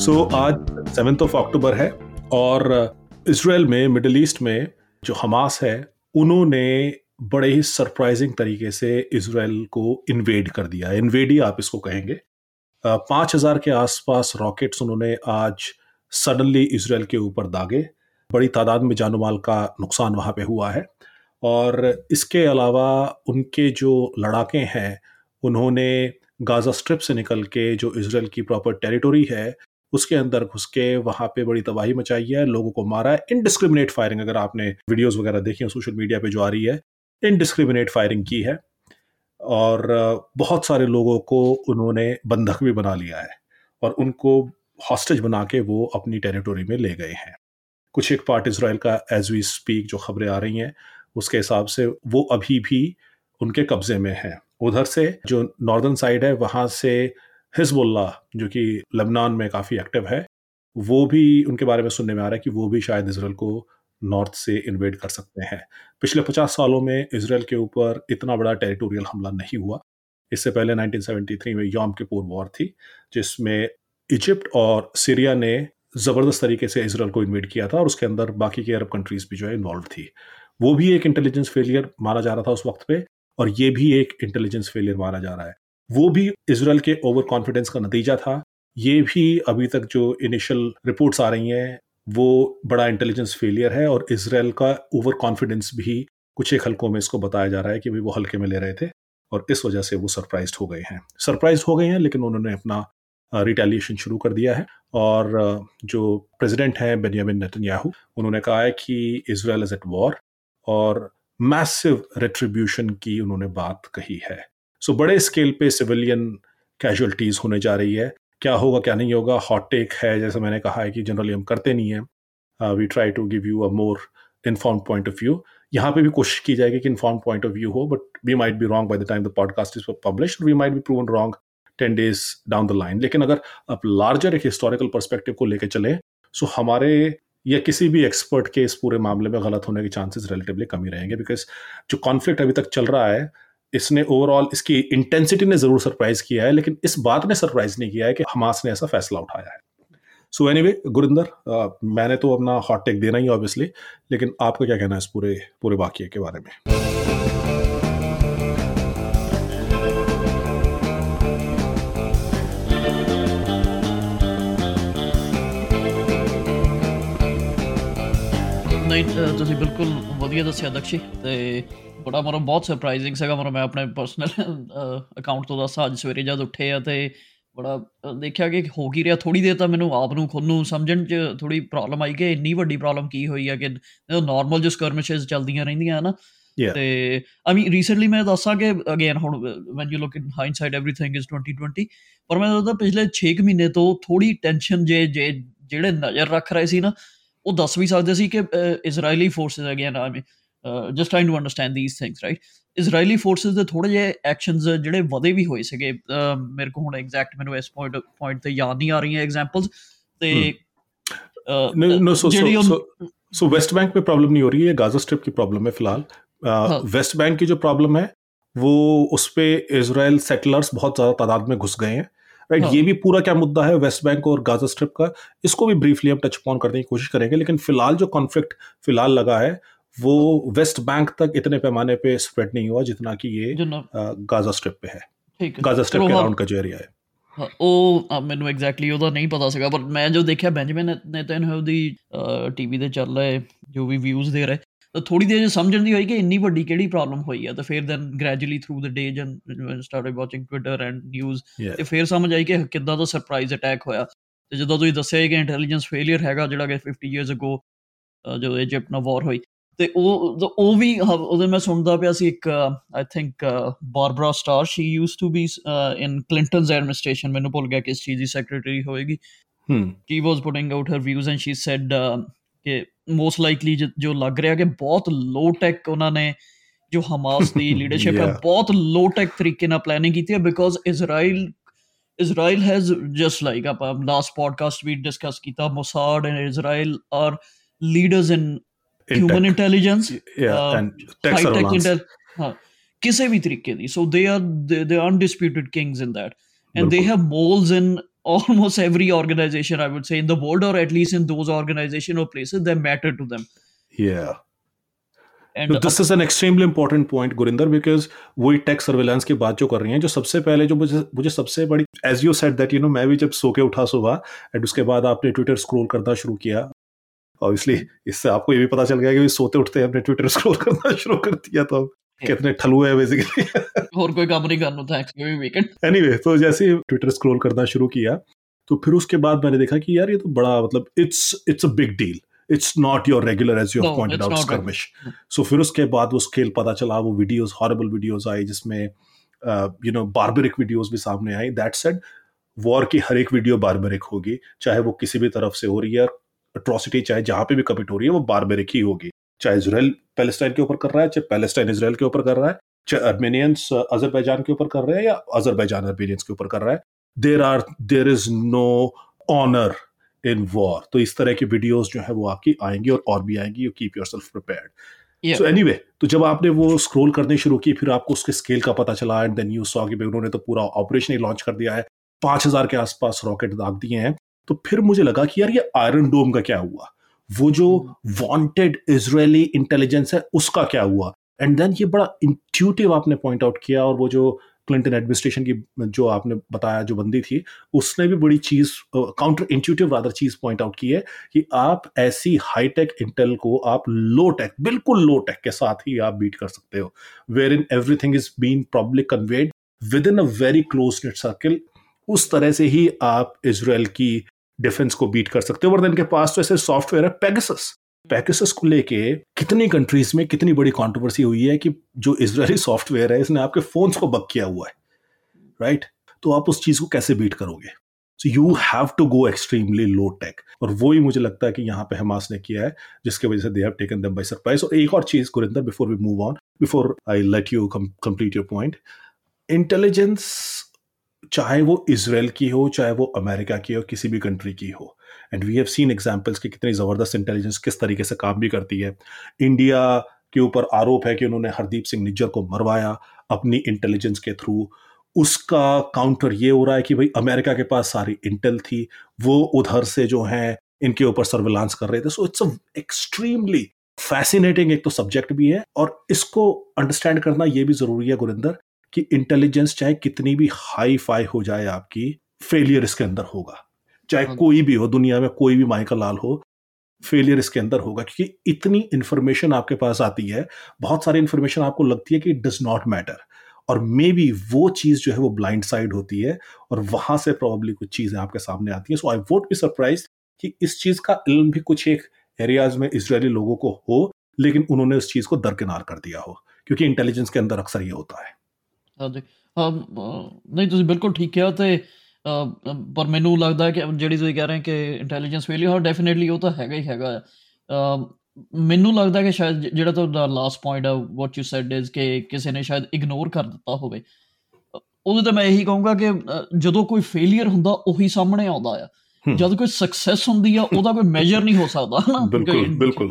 सो so, आज seventh of October है और इसराइल में मिडल ईस्ट में जो हमास है उन्होंने बड़े ही सरप्राइजिंग तरीके से इसराइल को इन्वेड कर दिया इन्वेड ही आप इसको कहेंगे। पाँच हज़ार के आसपास रॉकेट्स उन्होंने आज सडनली इसराइल के ऊपर दागे। बड़ी तादाद में जानो माल का नुकसान वहाँ पे हुआ है। और इसके अलावा उनके जो लड़ाके हैं उन्होंने गाज़ा स्ट्रिप से निकल के जो इसराइल की प्रॉपर टेरिटोरी है उसके अंदर घुस के वहाँ पे बड़ी तबाही मचाई है, लोगों को मारा है। इनडिस्क्रिमिनेट फायरिंग अगर आपने वीडियोस वगैरह देखी सोशल मीडिया पे जो आ रही है इनडिस्क्रिमिनेट फायरिंग की है। और बहुत सारे लोगों को उन्होंने बंधक भी बना लिया है और उनको हॉस्टेज बना के वो अपनी टेरिटोरी में ले गए हैं। कुछ एक पार्ट इसराइल का एज वी स्पीक जो खबरें आ रही हैं, उसके हिसाब से वो अभी भी उनके कब्जे में है। उधर से जो नॉर्दर्न साइड है, वहाँ से हिजबुल्ला जो कि लबनान में काफ़ी एक्टिव है, वो भी उनके बारे में सुनने में आ रहा है कि वो भी शायद इसराइल को नॉर्थ से इन्वेड कर सकते हैं। पिछले पचास सालों में इसराइल के ऊपर इतना बड़ा टेरिटोरियल हमला नहीं हुआ। इससे पहले 1973 में योम के पूर्व वॉर थी, जिसमें इजिप्ट और सीरिया ने ज़बरदस्त तरीके से इसराइल को इन्वेड किया था और उसके अंदर बाकी के अरब कंट्रीज़ भी जो है इन्वॉल्व थी। वो भी एक इंटेलिजेंस फेलियर माना जा रहा था उस वक्त पे और ये भी एक इंटेलिजेंस फेलियर माना जा रहा है। वो भी इसराइल के ओवर कॉन्फिडेंस का नतीजा था। ये भी अभी तक जो इनिशियल रिपोर्ट्स आ रही हैं, वो बड़ा इंटेलिजेंस फेलियर है और इसराइल का ओवर कॉन्फिडेंस भी कुछ एक हल्कों में इसको बताया जा रहा है कि भाई वो हल्के में ले रहे थे और इस वजह से वो सरप्राइज़ हो गए हैं। सरप्राइज़ हो गए हैं, लेकिन उन्होंने अपना रिटेलिएशन शुरू कर दिया है और जो प्रेसिडेंट हैं बेनियामिन नेतन्याहू उन्होंने कहा है कि इसराइल इज़ एट वॉर और मैसिव रेट्रीब्यूशन की उन्होंने बात कही है। सो बड़े स्केल पे सिविलियन कैजुअलिटीज होने जा रही है। क्या होगा, क्या नहीं होगा? हॉट टेक है, जैसे मैंने कहा है कि जनरली हम करते नहीं है। We try to give you a more inform point of view यहाँ पे भी कोशिश की जाएगी कि इन्फॉर्म पॉइंट ऑफ़ व्यू हो but we might be wrong by the time the podcast is publish we might be proven wrong ten days down the line लेकिन अगर आप लार्जर एक हिस्टोरिकल परस्पेक्टिव को लेकर चले सो हमारे या किसी भी एक्सपर्ट के इस पूरे मामले में गलत होने के चांसेस रिलेटिवली कम रहेंगे बिकॉज़ जो कॉन्फ्लिक्ट अभी तक चल रहा है इसने ओवरऑल इसकी इंटेंसिटी ने जरूर सरप्राइज किया है लेकिन इस बात ने सरप्राइज नहीं किया है कि हमास ने ऐसा फैसला उठाया है सो एनी वे गुरिंदर मैंने तो अपना हॉट टेक देना ही ऑब्वियसली लेकिन आपका क्या कहना है इस पूरे पूरे वाक्य के बारे में ਨਹੀਂ ਤੁਸੀਂ ਬਿਲਕੁਲ ਵਧੀਆ ਦੱਸਿਆ ਦਕਸ਼ੀ ਤੇ ਬੜਾ ਮਰੋ ਬਹੁਤ ਸਰਪ੍ਰਾਈਜ਼ਿੰਗ ਸੀਗਾ ਮਰੋ ਮੈਂ ਆਪਣੇ ਪਰਸਨਲ ਅਕਾਊਂਟ ਤੋਂ ਦੱਸਾਂ ਅੱਜ ਸਵੇਰੇ ਜਦ ਉੱਠੇ ਆ ਤੇ ਬੜਾ ਦੇਖਿਆ ਕਿ ਹੋ ਕੀ ਰਿਹਾ ਥੋੜੀ ਦੇਰ ਤਾਂ ਮੈਨੂੰ ਆਪ ਨੂੰ ਖੁਦ ਨੂੰ ਸਮਝਣ 'ਚ ਥੋੜੀ ਪ੍ਰੋਬਲਮ ਆਈ ਕਿ ਇੰਨੀ ਵੱਡੀ ਪ੍ਰੋਬਲਮ ਕੀ ਹੋਈ ਆ ਕਿ ਨਾਰਮਲ ਜੋ ਸਕਰਮਿਸ਼ਸ ਚੱਲਦੀਆਂ ਰਹਿੰਦੀਆਂ ਹਨ ਤੇ ਆਈ ਮੀਨ ਰੀਸੈਂਟਲੀ ਮੈਂ ਦੱਸਾਂ ਕਿ ਅਗੇਨ ਹੁਣ when you look in hindsight everything is 2020 ਪਰ ਮੈਂ ਉਹਦਾ ਪਿਛਲੇ 6 ਮਹੀਨੇ ਤੋਂ ਥੋੜੀ ਟੈਨਸ਼ਨ ਜੇ ਜਿਹੜੇ ਨਜ਼ਰ ਰੱਖ ਰਹੇ ਸੀ ਨਾ ਉਹ ਦੱਸ ਵੀ ਸਕਦੇ ਸੀ ਕਿ Israeli forces again I mean Just trying to understand these things right Israeli forces ਦੇ ਥੋੜੇ ਜਿਹੇ ਐਕਸ਼ਨਸ ਜਿਹੜੇ ਵਧੇ ਵੀ ਹੋਏ ਸੀਗੇ ਮੇਰੇ ਕੋ ਹੁਣ ਐਗਜ਼ੈਕਟ ਮੈਨੂੰ ਇਸ ਪੁਆਇੰਟ ਪੁਆਇੰਟ ਤੇ ਯਾਦ ਨਹੀਂ ਆ ਰਹੀਆਂ ਐਗਜ਼ਾਮਪਲਸ ਤੇ no so so so West Bank में प्रॉब्लम नहीं हो रही है गाजा स्ट्रिप की प्रॉब्लम है फिलहाल वेस्ट बैंक की जो प्रॉब्लम है वो उस पर इसराइल सेटलर्स बहुत ज़्यादा तादाद में घुस गए हैं राइट हाँ. ये भी पूरा क्या मुद्दा है वेस्ट बैंक और गाजा स्ट्रिप का इसको भी ब्रीफली हम टच अपॉन करने की कोशिश करेंगे लेकिन फिलहाल जो कॉन्फ्लिक्ट फिलहाल लगा है वो वेस्ट बैंक तक इतने पैमाने पे स्प्रेड नहीं हुआ जितना कि ये गाजा स्ट्रिप पे है गाजा स्ट्रिप के अराउंड का जो एरिया है ਉਹ ਮੈਨੂੰ ਐਗਜ਼ੈਕਟਲੀ ਉਹਦਾ ਨਹੀਂ ਪਤਾ ਸੀਗਾ ਪਰ ਮੈਂ ਜੋ ਦੇਖਿਆ ਬੈਂਜਮਨ ਨੇਤਨਯਾਹੂ ਦੀ ਟੀਵੀ ਤੇ ਚੱਲ ਰਹੇ ਜੋ ਵੀ ਵਿਊਜ਼ ਦੇ ਰਹੇ ਤਾਂ ਥੋੜੀ ਦੇਰ ਸਮਝਣ ਦੀ ਹੋਈ ਕਿ ਇੰਨੀ ਵੱਡੀ ਕਿਹੜੀ ਪ੍ਰੋਬਲਮ ਹੋਈ ਆ ਤਾਂ ਫਿਰ then gradually through the day ਜਨ started watching Twitter and news ਤੇ ਫਿਰ ਸਮਝ ਆਈ ਕਿ ਕਿੱਦਾਂ ਦਾ ਸਰਪ੍ਰਾਈਜ਼ ਅਟੈਕ ਹੋਇਆ ਤੇ ਜਦੋਂ ਤੁਸੀਂ ਦੱਸਿਆ ਕਿ ਇੰਟੈਲੀਜੈਂਸ ਫੇਲਿਅਰ ਹੈਗਾ ਜਿਹੜਾ ਕਿ 50 ਇਅਰਸ ਅਗੋ ਜਦੋਂ ਇਜਿਪਟ ਨਾਲ ਵਾਰ ਹੋਈ ਤੇ ਉਹ ਉਹ ਵੀ ਉਹਦੇ ਮੈਂ ਸੁਣਦਾ ਪਿਆ ਸੀ ਇੱਕ I think Barbara Starr she used to be in Clinton's administration ਮੈਨੂੰ ਭੁੱਲ ਗਿਆ ਕਿਸ ਚੀਜ਼ ਦੀ ਸੈਕਟਰੀ ਹੋਏਗੀ। ਹਮ she was putting out her views and she said ਕਿ ਮੋਸਟ ਲਾਈਕਲੀ ਜੋ ਲੱਗ ਰਿਹਾ ਕਿ ਬਹੁਤ ਲੋ ਟੈਕ ਉਹਨਾਂ ਨੇ ਜੋ ਹਮਾਸ ਦੀ ਲੀਡਰਸ਼ਿਪ ਹੈ ਬਹੁਤ ਲੋ ਟੈਕ ਤਰੀਕੇ ਨਾਲ ਪਲੈਨਿੰਗ ਕੀਤੀ ਹੈ because Israel Israel has just like ਆਪਾਂ ਲਾਸਟ ਪੋਡਕਾਸਟ ਵੀ ਡਿਸਕਸ ਕੀਤਾ Mossad and Israel are leaders in human intelligence ਕਿਸੇ ਵੀ ਤਰੀਕੇ ਦੀ so they are the undisputed kings in that and they have moles in almost every organisation I would say in the world or at least in those organisation or places they matter to them yeah and this is an extremely important point Gurinder वही tech surveillance की बात जो कर रही है जो सबसे पहले जो मुझे मुझे सबसे बड़ी as you said that you know मैं भी जब सो के उठा सुबह एंड उसके बाद आपने ट्विटर स्क्रोल करना शुरू किया ऑब्वियसली इससे आपको ये भी पता चल गया कि सोते उठते हमने ट्विटर स्क्रॉल करना शुरू कर दिया तो कितने ठलू है बेसिकली और कोई काम नहीं करना था एक्चुअली वीकेंड एनीवे तो जैसे ही ट्विटर स्क्रॉल करना शुरू किया तो फिर उसके बाद मैंने देखा कि यार ये तो बड़ा मतलब it's it's a big deal it's not your regular as you pointed out skirmish so फिर उसके बाद वो स्केल पता चला वो वीडियोस हॉरेबल वीडियोस आई जिसमें यू नो बारबरिक वीडियोस भी सामने आई दैट सेड वॉर की हर एक वीडियो बारबरिक होगी चाहे वो किसी भी तरफ़ से हो रही है। अट्रॉसिटी चाहे जहाँ पे भी कमिट हो रही है वो बारबरिक ही होगी। चाहे इसराइल पैलेस्टाइन के ऊपर कर रहा है चाहे पैलेस्टाइन इसराइल के ऊपर कर रहा है चाहे अर्मेनियंस अजरबैजान के ऊपर कर रहे हैं या अजरबैजान अर्मेनियंस के ऊपर कर रहा है। There are there is no honour in war तो इस तरह की वीडियोस जो है वो आपकी आएँगी और और भी आएँगी। You keep yourself prepared so anyway तो जब आपने वो स्क्रोल करने शुरू की फिर आपको उसके स्केल का पता चला एंड देन यू सॉ कि उन्होंने तो पूरा ऑपरेशन ही लॉन्च कर दिया है। पाँच हज़ार के आसपास रॉकेट दाग दिए हैं। तो फिर मुझे लगा कि यार ये आयरन डोम का क्या हुआ? वो जो वांटेड इजरायली इंटेलिजेंस है उसका क्या हुआ? एंड देन ये बड़ा इंट्यूटिव आपने पॉइंट आउट किया और वो जो क्लिंटन एडमिनिस्ट्रेशन की जो आपने बताया जो बंदी थी उसने भी बड़ी चीज़ काउंटर इंट्यूटिव रादर चीज़ पॉइंट आउट की है कि आप ऐसी हाईटेक इंटेल को आप लो टेक बिल्कुल लो टेक के साथ ही आप बीट कर सकते हो wherein everything is been probably conveyed within a very close net circle उस तरह से ही आप इसराइल की डिफेंस को बीट कर सकते हो, और इनके पास तो ऐसे सॉफ्टवेयर है पेगसस पैकेसस को लेके कितनी कंट्रीज़ में कितनी बड़ी कंट्रोवर्सी हुई है कि जो इसराइली सॉफ्टवेयर है, इसने आपके फोन्स को बक किया हुआ है राइट right? तो आप उस चीज़ को कैसे बीट करोगे? So you have to go extremely low tech और वो ही मुझे लगता है कि यहाँ पे हमास ने किया है, जिसके वजह से they have taken them by surprise और एक और चीज़ Gurinder before we move on before I let you complete your point intelligence चाहे वो इसराइल की हो, चाहे वो अमेरिका की हो, किसी भी कंट्री की हो। And we have seen examples कि कितनी ज़बरदस्त इंटेलिजेंस किस तरीके से काम भी करती है। इंडिया के ऊपर आरोप है कि उन्होंने हरदीप सिंह निज्जर को मरवाया अपनी इंटेलिजेंस के थ्रू उसका काउंटर ये हो रहा है कि भाई अमेरिका के पास सारी इंटेल थी, वो उधर से जो है, इनके ऊपर सर्विलांस कर रहे थे। सो इट्स एक्सट्रीमली फैसिनेटिंग एक तो सब्जेक्ट भी है और इसको अंडरस्टैंड करना ये भी ज़रूरी है गुरिंदर कि इंटेलिजेंस चाहे कितनी भी हाई फाई हो जाए आपकी फेलियर इसके अंदर होगा। चाहे हाँ। कोई भी हो दुनिया में कोई भी माइकल लाल हो फेलियर इसके अंदर होगा क्योंकि इतनी इंफॉर्मेशन आपके पास आती है बहुत सारी इंफॉर्मेशन आपको लगती है कि इट डज नॉट मैटर और मे बी वो चीज़ जो है वो ब्लाइंड साइड होती है और वहाँ से प्रॉब्ली कुछ चीज़ें आपके सामने आती हैं। So I won't be surprised कि इस चीज़ का इल्म भी कुछ एक एरियाज़ में इसराइली लोगों को हो लेकिन उन्होंने उस चीज़ को दरकिनार कर दिया हो क्योंकि इंटेलिजेंस के अंदर अक्सर ये होता है। ਸਕਦੇ ਨਹੀਂ ਤੁਸੀਂ ਬਿਲਕੁਲ ਠੀਕ ਕਿਹਾ ਤੇ ਪਰ ਮੈਨੂੰ ਲੱਗਦਾ ਹੈ ਕਿ ਜਿਹੜੀ ਤੁਸੀਂ ਕਹਿ ਰਹੇ ਕਿ ਇੰਟੈਲੀਜੈਂਸ ਫੇਲਿਅਰ ਡੈਫੀਨਿਟਲੀ ਉਹ ਤਾਂ ਹੈਗਾ ਹੀ ਹੈਗਾ। ਮੈਨੂੰ ਲੱਗਦਾ ਕਿ ਸ਼ਾਇਦ ਜਿਹੜਾ ਤੁਹਾਡਾ ਲਾਸਟ ਪੁਆਇੰਟ ਆ ਵਾਟ ਯੂ ਸੈਡ ਇਜ਼ ਕਿ ਕਿਸੇ ਨੇ ਸ਼ਾਇਦ ਇਗਨੋਰ ਕਰ ਦਿੱਤਾ ਹੋਵੇ। ਉਹਦੇ ਤੇ ਮੈਂ ਇਹੀ ਕਹੂੰਗਾ ਕਿ ਜਦੋਂ ਕੋਈ ਫੇਲਿਅਰ ਹੁੰਦਾ ਉਹੀ ਸਾਹਮਣੇ ਆਉਂਦਾ ਆ। ਜਦ ਕੋਈ ਸਕਸੈਸ ਹੁੰਦੀ ਆ ਉਹਦਾ ਕੋਈ ਮੈਜਰ ਨਹੀਂ ਹੋ ਸਕਦਾ ਹਨਾ? ਬਿਲਕੁਲ ਬਿਲਕੁਲ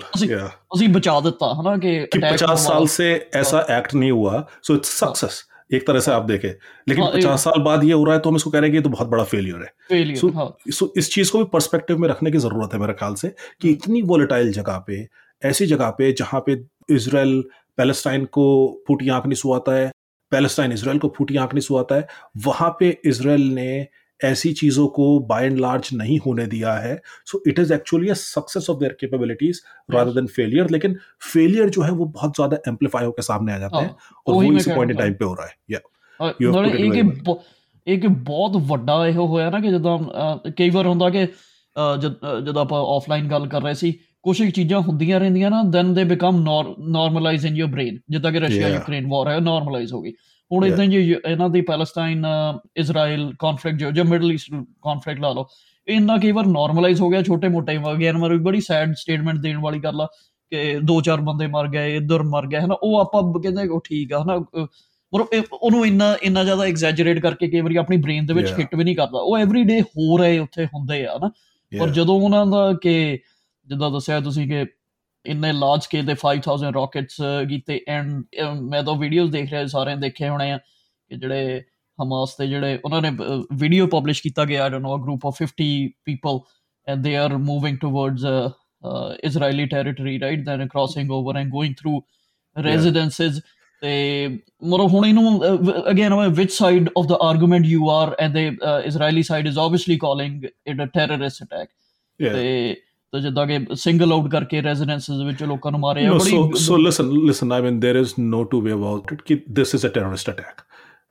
ਅਸੀਂ ਬਚਾ ਦਿੱਤਾ ਹਨਾ ਕਿ 50 ਸਾਲ ਸੇ ਐਸਾ ਐਕਟ ਨਹੀਂ ਹੁਆ ਸੋ ਇਟਸ ਸਕਸੈਸ एक तरह से आप देखें लेकिन हाँ, पचास साल बाद ये हो रहा है तो हम इसको कह रहे हैं कि ये तो बहुत बड़ा फेलियर है फेलियर सो, हाँ. सो इस चीज़ को भी पर्सपेक्टिव में रखने की ज़रूरत है मेरे ख्याल से कि हम्म। इतनी वोलेटाइल जगह पे ऐसी जगह पे जहाँ पे इसराइल पैलेस्टाइन को फूटी आँख नहीं सुहाता है पैलेस्टाइन इसराइल को फूटी आँख नहीं सुहाता है वहाँ पे इसराइल ने ऐसी चीजों को बाय एंड लार्ज नहीं होने दिया है so it is actually success of their capabilities rather than failure लेकिन फेलियर जो है वो बहुत ज्यादा एम्पलीफाई होकर सामने आ जाता है हाँ, और वो इसी पॉइंट टाइम पे हो रहा है या ਨਾਲੇ ਇੱਕ ਇੱਕ ਬਹੁਤ ਵੱਡਾ ਇਹ ਹੋਇਆ ਨਾ ਕਿ ਜਦੋਂ ਕਈ ਵਾਰ ਹੁੰਦਾ ਕਿ ਜਦੋਂ ਆਪਾਂ ਆਫਲਾਈਨ ਗੱਲ ਕਰ ਰਹੇ ਸੀ ਕੁਝ ਚੀਜ਼ਾਂ ਹੁੰਦੀਆਂ ਰਹਿੰਦੀਆਂ ਨਾ then they become normalize in your brain ਜਿੱਦਾਂ ਕਿ ਰਸ਼ੀਆ ਯੂਕਰੇਨ ਵਾਰ ਹੈ ਨਾਰਮਲਾਈਜ਼ ਹੋ ਗਈ ਹੁਣ ਇਦਾਂ ਜੀ ਇਹਨਾਂ ਦੀ ਪੈਲਸਟਾਈਨ ਇਜ਼ਰਾਈਲ ਕਨਫਲਿਕਟ ਜੋ ਜੋ ਮਿਡਲ ਈਸਟ ਕਨਫਲਿਕਟ ਲਾ ਲਓ ਇੰਨਾ ਕਈ ਵਾਰ ਨਾਰਮਲਾਈਜ਼ ਹੋ ਗਿਆ ਛੋਟੇ ਮੋਟੇ ਵਗੈਰ ਮਰ ਵੀ ਬੜੀ ਸੈਡ ਸਟੇਟਮੈਂਟ ਦੇਣ ਵਾਲੀ ਗੱਲ ਆ ਕਿ ਦੋ ਚਾਰ ਬੰਦੇ ਮਰ ਗਏ ਇੱਧਰ ਮਰ ਗਏ ਹਨਾ ਉਹ ਆਪਾਂ ਕਹਿੰਦੇ ਉਹ ਠੀਕ ਆ ਹਨਾ ਮਤਲਬ ਉਹਨੂੰ ਇੰਨਾ ਇੰਨਾ ਜ਼ਿਆਦਾ ਐਗਜ਼ੈਜਰੇਟ ਕਰਕੇ ਕਈ ਵਾਰੀ ਆਪਣੀ ਬ੍ਰੇਨ ਦੇ ਵਿੱਚ ਹਿੱਟ ਵੀ ਨਹੀਂ ਕਰਦਾ। ਉਹ ਐਵਰੀਡੇ ਹੋ ਰਹੇ ਉੱਥੇ ਹੁੰਦੇ ਆ ਨਾ ਪਰ ਜਦੋਂ ਉਹਨਾਂ ਦਾ ਕਿ ਜਿੱਦਾਂ ਦੱਸਿਆ ਤੁਸੀਂ ਕਿ ਇੰਨੇ ਲਾਰਜ ਸਕੇਲ ਦੇ 5000 ਰਾਕੇਟਸ ਕੀਤੇ ਐਂਡ ਮੈਂ ਤਾਂ ਵੀਡੀਓਜ਼ ਦੇਖ ਰਿਹਾ ਸਾਰੇ ਦੇਖੇ ਹੋਣੇ ਆ ਕਿ ਜਿਹੜੇ ਹਮਾਸ ਦੇ ਜਿਹੜੇ ਉਹਨਾਂ ਨੇ ਵੀਡੀਓ ਪਬਲਿਸ਼ ਕੀਤਾ ਗਿਆ I don't know a group of 50 people and they are moving towards Israeli territory, right? Then crossing over and going through residences. Yeah. ਤੇ ਮਤਲਬ ਹੁਣ ਇਹਨੂੰ again which side of the argument you are and the uh, Israeli side is obviously calling it a terrorist attack ਤੇ ਤੇ ਜਿੱਦਾਂ ਕਿ single out ਕਰਕੇ ਰੈਜ਼ੀਡੈਂਸਸ ਵਿੱਚ ਲੋਕਾਂ ਨੂੰ ਮਾਰਿਆ ਬੜੀ so so listen listen I mean there is no two way about it कि this is a terrorist attack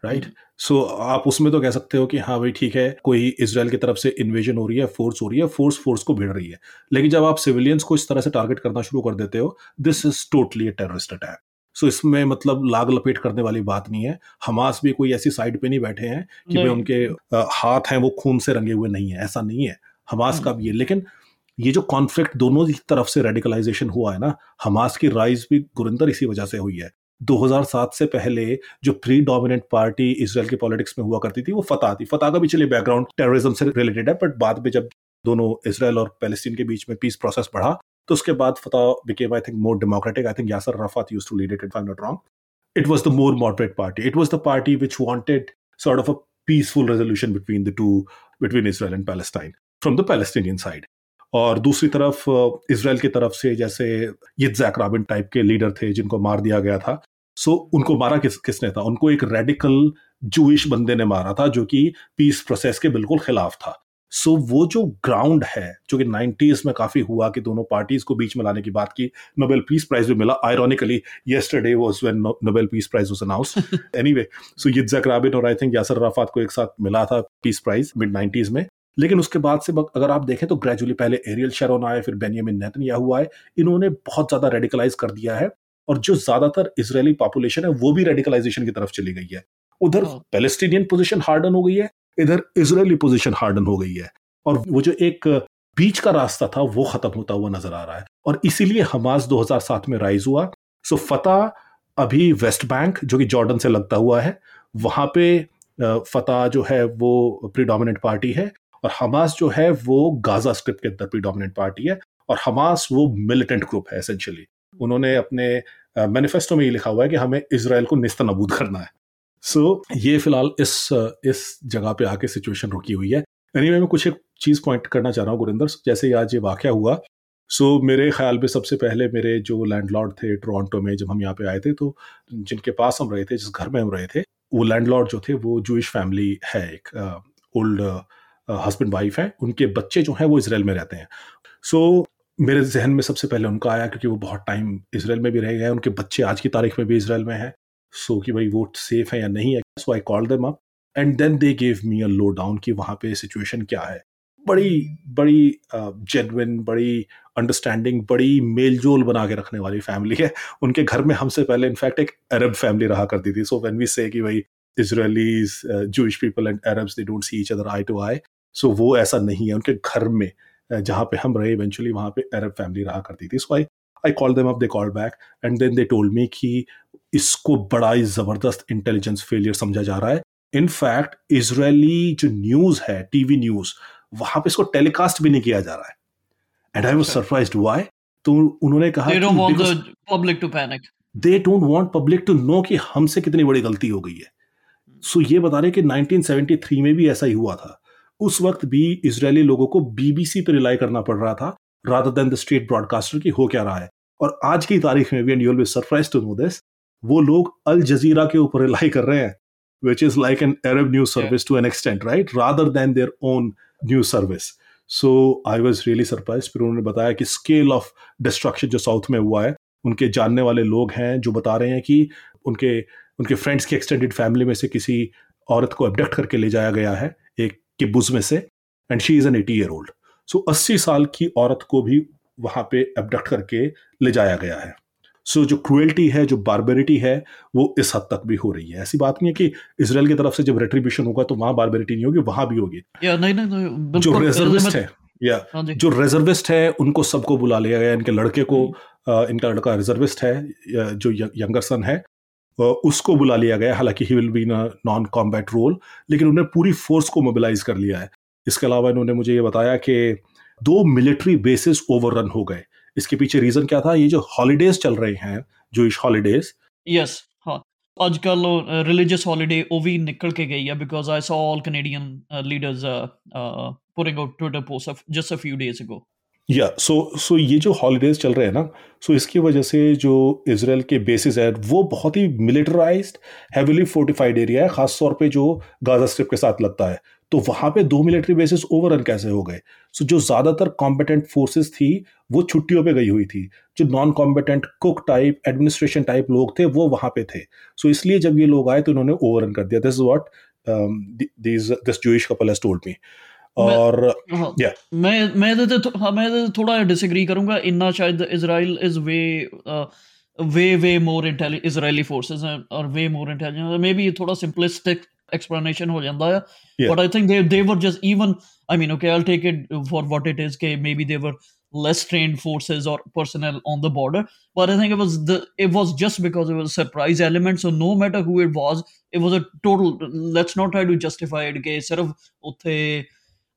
right so आप उसमें तो कह सकते हो कि हाँ भाई ठीक है कोई इसराइल की तरफ से इन्वेजन हो रही है फोर्स हो रही है फोर्स फोर्स को भिड़ रही है लेकिन जब आप सिविलियंस को इस तरह से टारगेट करना शुरू कर देते हो this is totally a terrorist attack so so, इसमें मतलब लाग लपेट करने वाली बात नहीं है हमास भी कोई ऐसी साइड पे नहीं बैठे हैं कि भाई उनके हाथ हैं वो खून से रंगे हुए नहीं है ऐसा नहीं है हमास का भी है लेकिन ये जो कॉन्फ्लिक्ट दोनों की तरफ़ से रेडिकलाइजेशन हुआ है ना हमास की राइज भी गुरिंदर इसी वजह से हुई है। 2007 से पहले जो प्री डोमिनेंट पार्टी इसराइल की पॉलिटिक्स में हुआ करती थी, वो फतह थी। फतह का भी चलिए बैकग्राउंड टेररिज्म से रिलेटेड है बट बाद में जब दोनों इसराइल और पैलेस्टीन के बीच में पीस प्रोसेस बढ़ा तो उसके बाद Fatah became I think more democratic I think Yasser Arafat used to lead it if I not wrong it was the more moderate party it was the party which wanted sort of a peaceful resolution between the two between Israel and Palestine from the Palestinian side और दूसरी तरफ़ Israel की तरफ़ से जैसे Yitzhak Rabin type के leader थे जिनको मार दिया गया था सो उनको मारा किस किसने था? उनको एक रेडिकल जूइश बंदे ने मारा था जो कि पीस प्रोसेस के बिल्कुल खिलाफ था। सो so, वो जो ग्राउंड है जो कि नाइन्टीज में काफ़ी हुआ कि दोनों पार्टीज़ को बीच में लाने की बात की नोबेल पीस प्राइज भी मिला। Ironically yesterday was when Nobel peace prize was announced anyway so Yitzhak Rabin और आई थिंक यासर राफात को एक साथ मिला था पीस प्राइज मिड नाइन्टीज में। लेकिन उसके बाद से अगर आप देखें तो ग्रेजुअली पहले एरियल शेरोन आए फिर बेनियामिन नेतन्याहू आए इन्होंने बहुत ज़्यादा रेडिकलाइज कर दिया है और जो ज़्यादातर इसराइली पॉपुलेशन है वो भी रेडिकलाइजेशन की तरफ़ चली गई है। उधर पैलेस्टीनियन पोजिशन हार्डन हो गई है इधर इसराइली पोजिशन हार्डन हो गई है। और वो जो एक बीच का रास्ता था वो खत्म होता हुआ नज़र आ रहा है। और इसीलिए हमास 2007 में राइज हुआ। सो फतह अभी वेस्ट बैंक जो कि जॉर्डन से लगता हुआ है वहाँ पे फतह जो है वो प्रीडोमिनेंट पार्टी है। और हमास जो है वो गाजा स्क्रिप्ट के अंदर प्रीडोमिनेंट पार्टी है और हमास वो मिलिटेंट ग्रुप है एसेंशियली उन्होंने अपने मैनिफेस्टो में ये लिखा हुआ है कि हमें इसराइल को निस्त नबूद करना है। सो so, ये फ़िलहाल इस इस जगह पे आके सिचुएशन रुकी हुई है। एनीवे anyway, मैं कुछ एक चीज़ पॉइंट करना चाह रहा हूँ गुरिंदर। जैसे आज ये वाक्य हुआ सो so, मेरे ख्याल में सबसे पहले मेरे जो लैंडलॉर्ड थे टोरंटो में जब हम यहाँ पे आए थे तो जिनके पास हम रहे थे जिस घर में हम रहे थे वो लैंडलॉर्ड जो थे वो जूश फैमिली है एक ओल्ड हस्बैंड वाइफ है उनके बच्चे जो हैं वो इसराइल में रहते हैं। सो मेरे जहन में सबसे पहले उनका आया क्योंकि वो बहुत टाइम इसराइल में भी रह गए उनके बच्चे आज की तारीख में भी इसराइल में है। सो so, कि भाई वो सेफ़ है या नहीं है so I call them up and then they gave me a lowdown कि वहाँ पे सिचुएशन क्या है। बड़ी बड़ी जेनविन uh, बड़ी अंडरस्टैंडिंग बड़ी मेल जोल बना के रखने वाली फैमिली है। उनके घर में हमसे पहले इनफैक्ट एक अरब फैमिली रहा करती थी। सो व्हेन वी से कि भाई Israelis Jewish people and Arabs they don't see each other eye to eye so वो ऐसा नहीं है उनके घर में जहाँ पे हम रहे इवेंचुअली वहाँ पे अरब फैमिली रहा करती थी। So I I call them up they call back and then they told me कि इसको बड़ा ही ज़बरदस्त इंटेलिजेंस फेलियर समझा जा रहा है। इनफैक्ट इसराइली जो न्यूज़ है टीवी न्यूज़ वहाँ पे इसको टेलीकास्ट भी नहीं किया जा रहा है। And I was surprised why तो उन्होंने कहा public to panic they don't want public to know कि हमसे कितनी बड़ी गलती हो गई है। सो so ये बता रहे कि 1973 में भी ऐसा ही हुआ था। उस वक्त भी इसराइली लोगों को बीबीसी पर रिलाई करना पड़ रहा था rather than the state broadcaster की हो क्या रहा है और आज की तारीख में भी and you will be surprised to know this वो लोग अल जजीरा के ऊपर रिलाई कर रहे हैं is like an Arab news service yeah. to an extent, right? Rather than their own news service. So I was really surprised. फिर उन्होंने बताया कि स्केल ऑफ़ डिस्ट्रक्शन जो साउथ में हुआ है उनके जानने वाले लोग हैं जो बता रहे हैं कि उनके उनके फ्रेंड्स की एक्सटेंडेड फैमिली में से किसी औरत को अबडक्ट करके ले जाया गया है एक किबुज में से and she is an eighty year old so अस्सी साल की औरत को भी वहाँ पे एबडक्ट करके ले जाया गया है। सो so, जो क्रुएल्टी है जो बारबेरिटी है वो इस हद तक भी हो रही है। ऐसी बात नहीं है कि इसराइल की तरफ़ से जब रेट्रीब्यूशन होगा तो वहाँ बारबेरिटी नहीं होगी वहाँ भी होगी। नहीं, नहीं, नहीं, जो रिजर्विस्ट है या हाँ जो। रिजर्विस्ट है उनको सबको बुला लिया गया इनके लड़के को। इनका लड़का रिजर्विस्ट है जो यंगर सन है उसको बुला लिया गया। हालाँकि he will be in non combat role लेकिन उन्होंने पूरी फोर्स को मोबिलाइज कर लिया है। इसके अलावा इन्होंने मुझे ये बताया कि दो मिलिट्री बेसिस ओवररन हो गए। इसके पीछे रीजन क्या था? ये जो हॉलीडेज चल रहे हैं जूश हॉलीडेज यस आजकल रिलीजियस हॉलीडे वो भी निकल के गई है because I saw all Canadian leaders putting out Twitter post just a few days ago या सो सो ये जो हॉलीडेज चल रहे हैं ना सो इसकी वजह से जो इसराइल के बेसिस है, वो बहुत ही मिलिटराइज्ड हैविली फोर्टिफाइड एरिया है खास तौर पे जो गाजा स्ट्रिप के साथ लगता है। तो वहाँ पे दो मिलिट्री बेसिस ओवररन कैसे हो गए? सो जो ज़्यादातर कॉम्पिटेंट फोर्सेस थी, वो छुट्टियों पे गई हुई थी। जो non competent cook type administration type लोग थे, वो वहाँ पे थे। सो इसलिए जब ये लोग आए तो इन्होंने ओवररन कर दिया। This is what this Jewish couple has told me और या मैं मैं तो हाँ मैं थोड़ा डिसएग्री करूंगा इन्ना शायद Israel is way way way more intelligent Israeli forces और way more intelligent maybe थोड़ा simplistic explanation ho janda hai yeah. but i think they they were just even i mean okay i'll take it for what it is okay maybe they were less trained forces or personnel on the border but i think it was the it was just because it was a surprise element so no matter who it was it was a total let's not try to justify it okay sirf utthe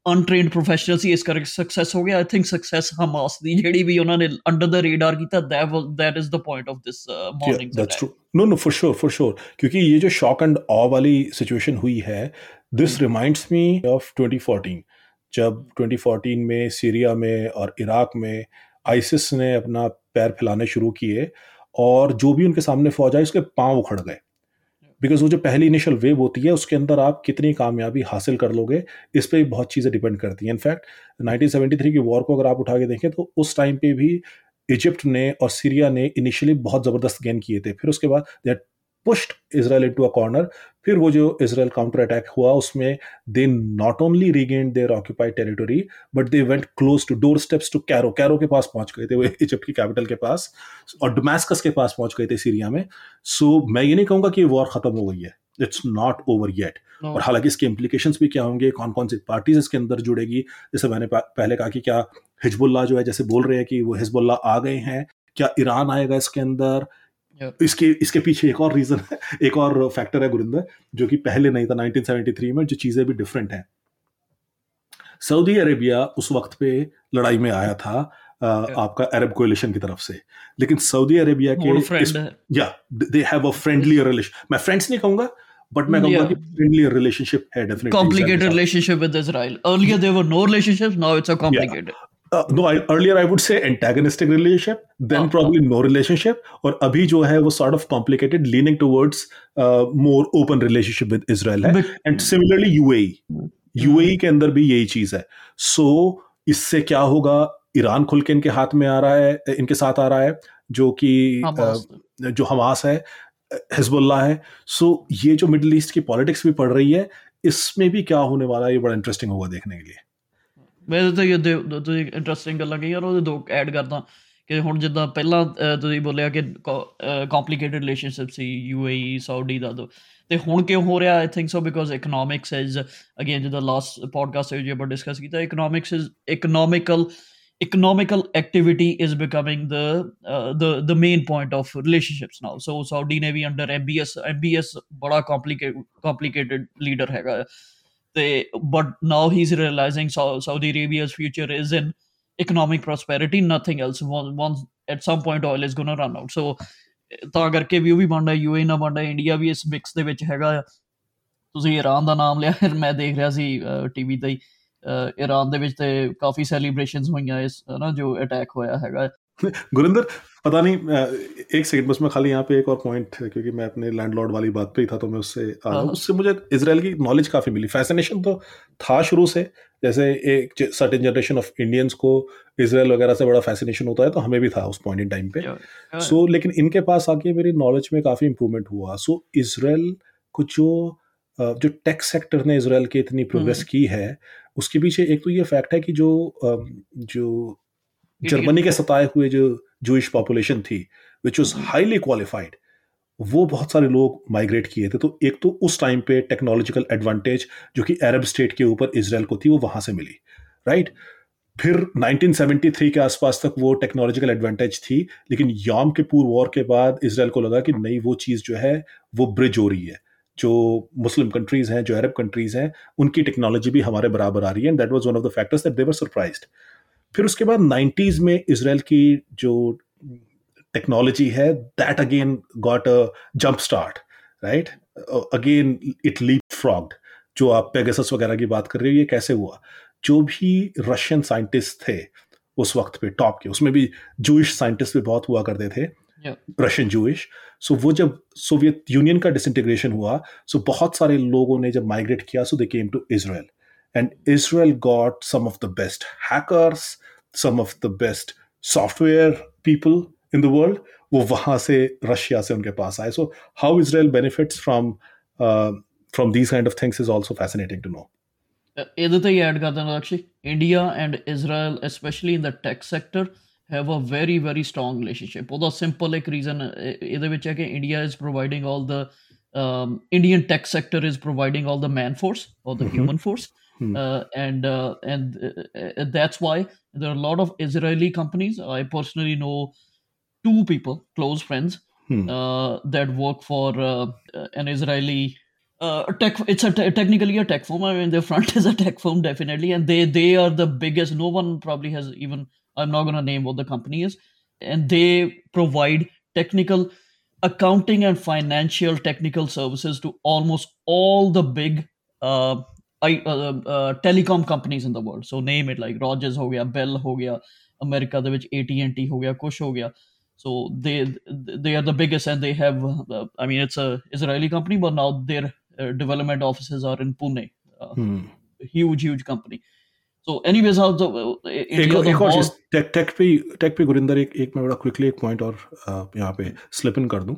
untrained professional ਸੀ ਇਸ ਕਰਕੇ success ਹੋ ਗਿਆ I think success Hamas ਦੀ ਜਿਹੜੀ ਵੀ ਉਹਨਾਂ ਨੇ ਅੰਡਰ ਦਾ ਰੇਡਾਰ ਕੀਤਾ that that is the point of this morning that's true no no for sure for sure क्योंकि ये जो शॉक एंड ऑ वाली सिचुएशन हुई है दिस रिमाइंड्स मी ऑफ 2014 जब 2014 में सीरिया में और इराक में आईसिस ने अपना पैर फैलाने शुरू किए और जो भी उनके सामने फौज आई उसके पांव उखड़ गए बिकॉज़ वो जो पहली इनिशियल वेव होती है, उसके अंदर आप कितनी कामयाबी हासिल कर लोगे, इस पर बहुत चीज़ें डिपेंड करती हैं। इनफैक्ट 1973 की वॉर को अगर आप उठा के देखें तो उस टाइम पे भी इजिप्ट ने और सीरिया ने इनिशियली बहुत ज़बरदस्त गेन किए थे। फिर उसके बाद they pushed Israel into a corner फिर वो जो इसराइल काउंटर अटैक हुआ उसमें they not only regain their occupied territory but they went close to door steps to Cairo Cairo के पास पहुँच गए थे वो इजिप्ट की कैपिटल के पास और डोमेस्कस के पास पहुँच गए थे सीरिया में। सो so, मैं ये नहीं कहूँगा कि वॉर खत्म हो गई है। इट्स नॉट ओवर येट और हालाँकि इसके इम्प्लीकेशंस भी क्या होंगे कौन कौन सी पार्टीज़ इसके अंदर जुड़ेगी जैसे मैंने पहले कहा कि क्या हिजबुल्ला जो है जैसे बोल रहे हैं कि वो हिजबुल्ला आ गए हैं क्या ईरान आएगा इसके अंदर इसके इसके पीछे एक और रीजन है एक और फैक्टर है गुरिंदर जो कि पहले नहीं था 1973 में जो चीज़ें भी डिफरेंट हैं। सऊदी अरेबिया उस वक्त पे लड़ाई में आया था आ, आपका अरब कोलिशन की तरफ़ से। लेकिन सऊदी अरेबिया के इस, या they have a friendly relation मैं फ्रेंड्स नहीं कहूँगा बट मैं कहूँगा कि फ्रेंडली रिलेशनशिप है definitely complicated relationship with Israel earlier there were no relationship now it's a complicated Uh, no, I, earlier I would say antagonistic relationship, then uh, probably no relationship, और अभी जो है वो sort of complicated, leaning towards uh, more open relationship with Israel है, and similarly UAE, UAE के अंदर भी यही चीज़ है. So इससे क्या होगा? ईरान खुल के इनके हाथ में आ रहा है, इनके साथ आ रहा है, जो कि जो हमास है, हिजबुल्ला है. सो so, ये जो मिडिल ईस्ट की पॉलिटिक्स भी पड़ रही है, इसमें भी क्या होने वाला है ये बड़ा इंटरेस्टिंग होगा देखने के लिए. ਮੈਂ ਤਾਂ ਇਹ ਤੁਸੀਂ ਇੰਟਰਸਟਿੰਗ ਗੱਲਾਂ ਕਹੀਆਂ ਉਹਦੇ ਦੋ ਐਡ ਕਰਦਾ ਕਿ ਹੁਣ ਜਿੱਦਾਂ ਪਹਿਲਾਂ ਤੁਸੀਂ ਬੋਲਿਆ ਕਿ ਕੰਪਲਿਕੇਟਡ ਰਿਲੇਸ਼ਨਸ਼ਿਪ ਸੀ ਯੂਏਈ ਸਾਊਦੀ ਦਾ ਦੋ ਤੇ ਹੁਣ ਕਿਉਂ ਹੋ ਰਿਹਾ I think so because economics is again ਜਿੱਦਾਂ ਲਾਸਟ ਪੋਡਕਾਸਟ ਵਿੱਚ ਆਪਾਂ ਡਿਸਕਸ ਕੀਤਾ economics is economical economical activity is becoming the uh, the the main point of relationships now so saudi navy under mbs mbs bada complicated complicated leader ਹੈਗਾ they but now he's realizing Saudi Arabia's future is in economic prosperity, nothing else. Once at some point oil is gonna run out. So ਤਾਂ ਕਰਕੇ ਵੀ ਉਹ ਵੀ ਬਣਦਾ UA ਨਾ ਬਣਦਾ India ਵੀ ਇਸ mix ਦੇ ਵਿੱਚ ਹੈਗਾ ਆ ਤੁਸੀਂ ਇਰਾਨ ਦਾ ਨਾਮ ਲਿਆ ਫਿਰ ਮੈਂ ਦੇਖ ਰਿਹਾ ਸੀ ਟੀਵੀ ਤੇ ਇਰਾਨ ਦੇ ਵਿੱਚ ਤੇ ਕਾਫੀ ਸੈਲੀਬ੍ਰੇਸ਼ਨਸ ਹੋਈਆਂ ਇਸ ਨਾ ਜੋ ਅਟੈਕ ਹੋਇਆ ਹੈਗਾ गुरिंदर पता नहीं एक सेकंड बस मैं खाली यहाँ पे एक और पॉइंट क्योंकि मैं अपने लैंडलॉर्ड वाली बात पे ही था तो मैं उससे आ रहा हूँ। हाँ। उससे मुझे इसराइल की नॉलेज काफ़ी मिली। फैसिनेशन तो था शुरू से जैसे एक सर्टेन जनरेशन ऑफ़ इंडियंस को इसराइल वगैरह से बड़ा फैसिनेशन होता है तो हमें भी था उस पॉइंट इन टाइम पे। सो so, लेकिन इनके पास आके मेरी नॉलेज में काफ़ी इंप्रूवमेंट हुआ। सो so, इसराइल को जो जो टेक सेक्टर ने इसराइल की इतनी प्रोग्रेस हम्म। की है उसके पीछे एक तो ये फैक्ट है कि जो जो जर्मनी के सताए हुए जो जूश पॉपुलेशन थी विच वॉज़ हाईली क्वालिफाइड वो बहुत सारे लोग माइग्रेट किए थे। तो एक तो उस टाइम पे टेक्नोलॉजिकल एडवांटेज जो कि अरब स्टेट के ऊपर इसराइल को थी वो वहाँ से मिली राइट right? फिर 1973 के आसपास तक वो टेक्नोलॉजिकल एडवांटेज थी लेकिन यॉम के पूर्व वॉर के बाद इसराइल को लगा कि नहीं वो चीज़ जो है वो ब्रिज हो रही है। जो मुस्लिम कंट्रीज़ हैं जो अरब कंट्रीज़ हैं उनकी टेक्नोलॉजी भी हमारे बराबर आ रही है and that was one of the factors that they were surprised फिर उसके बाद नाइन्टीज में इसराइल की जो टेक्नोलॉजी है that again got a jump start right again it leapfrogged जो आप पेगासस वगैरह की बात कर रहे हो ये कैसे हुआ? जो भी रशियन साइंटिस्ट थे उस वक्त पे टॉप के उसमें भी जूइश साइंटिस्ट भी बहुत हुआ करते थे रशियन जूइश सो वो जब सोवियत यूनियन का डिसइंटीग्रेशन हुआ सो so बहुत सारे लोगों ने जब माइग्रेट किया so they came to Israel And Israel got some of the best hackers some of the best software people in the world वो वहां से रशिया से उनके पास आए so how Israel benefits from from these kind of things is also fascinating to know ਇਹਦੇ ਤੇ ਹੀ add ਕਰ ਦੇਣਾ ਲਕਸ਼ੀ India and Israel specially in the tech sector have a very very strong relationship ਉਹਦਾ simple ਇੱਕ reason ਇਹਦੇ ਵਿੱਚ ਹੈ ਕਿ India is providing all the um, Indian tech sector is providing all the man force or the mm-hmm. mm-hmm. uh, and uh, and uh, that's why there are a lot of Israeli companies. I personally know two people, close friends, mm-hmm. that work for an Israeli uh, tech it's a te- technically a tech firm i mean the front is a tech firm definitely and they they are the biggest no one probably has even i'm not going to name what the company is and they provide technical accounting and financial technical services to almost all the big uh, I, uh, uh, telecom companies in the world so name it like rogers ho gaya bell ho gaya america the which at&t ho gaya kush ho gaya so they they are the biggest and they have uh, i mean it's a israeli company but now they're uh, development offices are in Pune. Uh, hmm. Huge, huge company. So, anyways, how the एक, एक और चीज़ tech tech पे tech पे गुरिंदर एक एक मैं बड़ा क्विकली एक पॉइंट और यहाँ पे स्लिप इन कर दूँ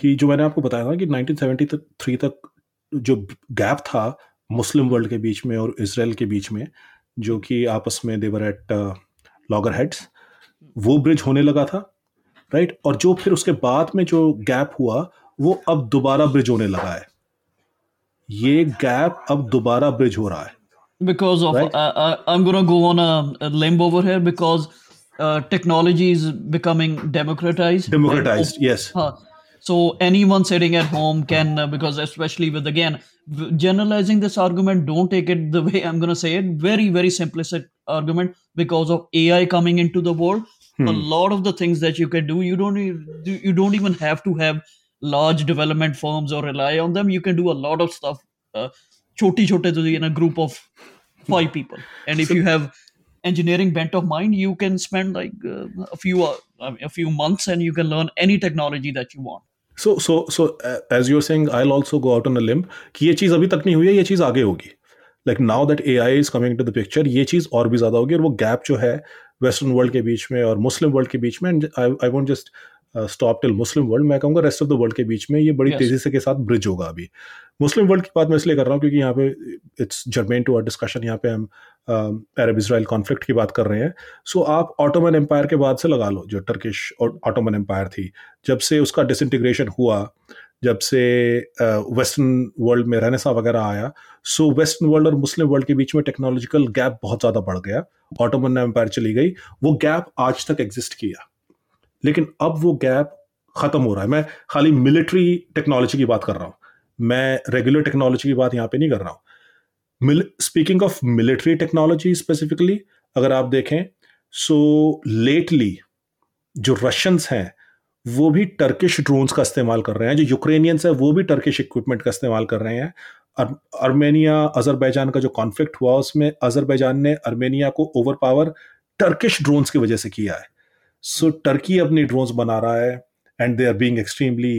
कि जो मैंने आपको बताया था कि 1973 तक जो गैप था मुस्लिम वर्ल्ड के बीच में और इसराइल के बीच में जो कि आपस में देवर एट लॉगर हेड्स वो ब्रिज होने लगा था राइट और जो फिर उसके बाद में जो गैप हुआ वो अब दोबारा ब्रिज होने लगा है। ये गैप अब दोबारा ब्रिज हो रहा है। Because of I am gonna go on a limb over here because technology is becoming democratised democratised yes so anyone sitting at home can uh, because especially with again generalizing this argument don't take it the way i'm going to say it. Very very simplistic argument because of ai coming into the world. Hmm. a lot of the things that you can do you don't you don't even have to have large development firms or rely on them. You can do a lot of stuff uh, choti chote in a group of five people. And if you have engineering bent of mind you can spend like uh, a few uh, a few months and you can learn any technology that you want so so so as you're saying I also go out on a limb कि ये चीज़ अभी तक नहीं हुई है, ये चीज़ आगे होगी। Like now that A I is coming to the picture ये चीज़ और भी ज़्यादा होगी और वो गैप जो है वेस्टर्न वर्ल्ड के बीच में और मुस्लिम वर्ल्ड के बीच में I I won't just stop till Muslim world मैं कहूँगा रेस्ट ऑफ़ द वर्ल्ड के बीच में ये बड़ी yes. तेज़ी से के साथ ब्रिज होगा अभी। मुस्लिम वर्ल्ड की बात मैं इसलिए कर रहा हूँ क्योंकि यहाँ पे it's germane to our discussion यहाँ पे हम अरब इसराइल कॉन्फ्लिक्ट की बात कर रहे हैं। सो so, आप ऑटोमन एम्पायर के बाद से लगा लो जो टर्किश ऑटोमन एम्पायर थी। जब से उसका डिसइंटीग्रेशन हुआ जब से वेस्टर्न वर्ल्ड में रहने सा वगैरह आया सो वेस्टर्न वर्ल्ड और मुस्लिम वर्ल्ड के बीच में टेक्नोलॉजिकल गैप बहुत ज़्यादा बढ़ गया। ऑटोमन एम्पायर चली गई। वो गैप आज तक एग्जिस्ट किया। लेकिन अब वो गैप खत्म हो रहा है। मैं खाली मिलिट्री टेक्नोलॉजी की बात कर रहा हूँ। मैं रेगुलर टेक्नोलॉजी की बात यहाँ पे नहीं कर रहा हूँ। Speaking of military technology specifically अगर आप देखें सो लेटली जो रशियंस हैं, वो भी टर्किश ड्रोन्स का इस्तेमाल कर रहे हैं। जो यूक्रेनियंस है, वो भी टर्किश इक्विपमेंट का इस्तेमाल कर रहे हैं। अर्मेनिया अजरबैजान का जो कॉन्फ्लिक्ट हुआ, उसमें अजरबैजान ने अर्मेनिया को ओवर पावर टर्किश ड्रोन्स की वजह से किया है। सो टर्की अपनी ड्रोन्स बना रहा है and they are being extremely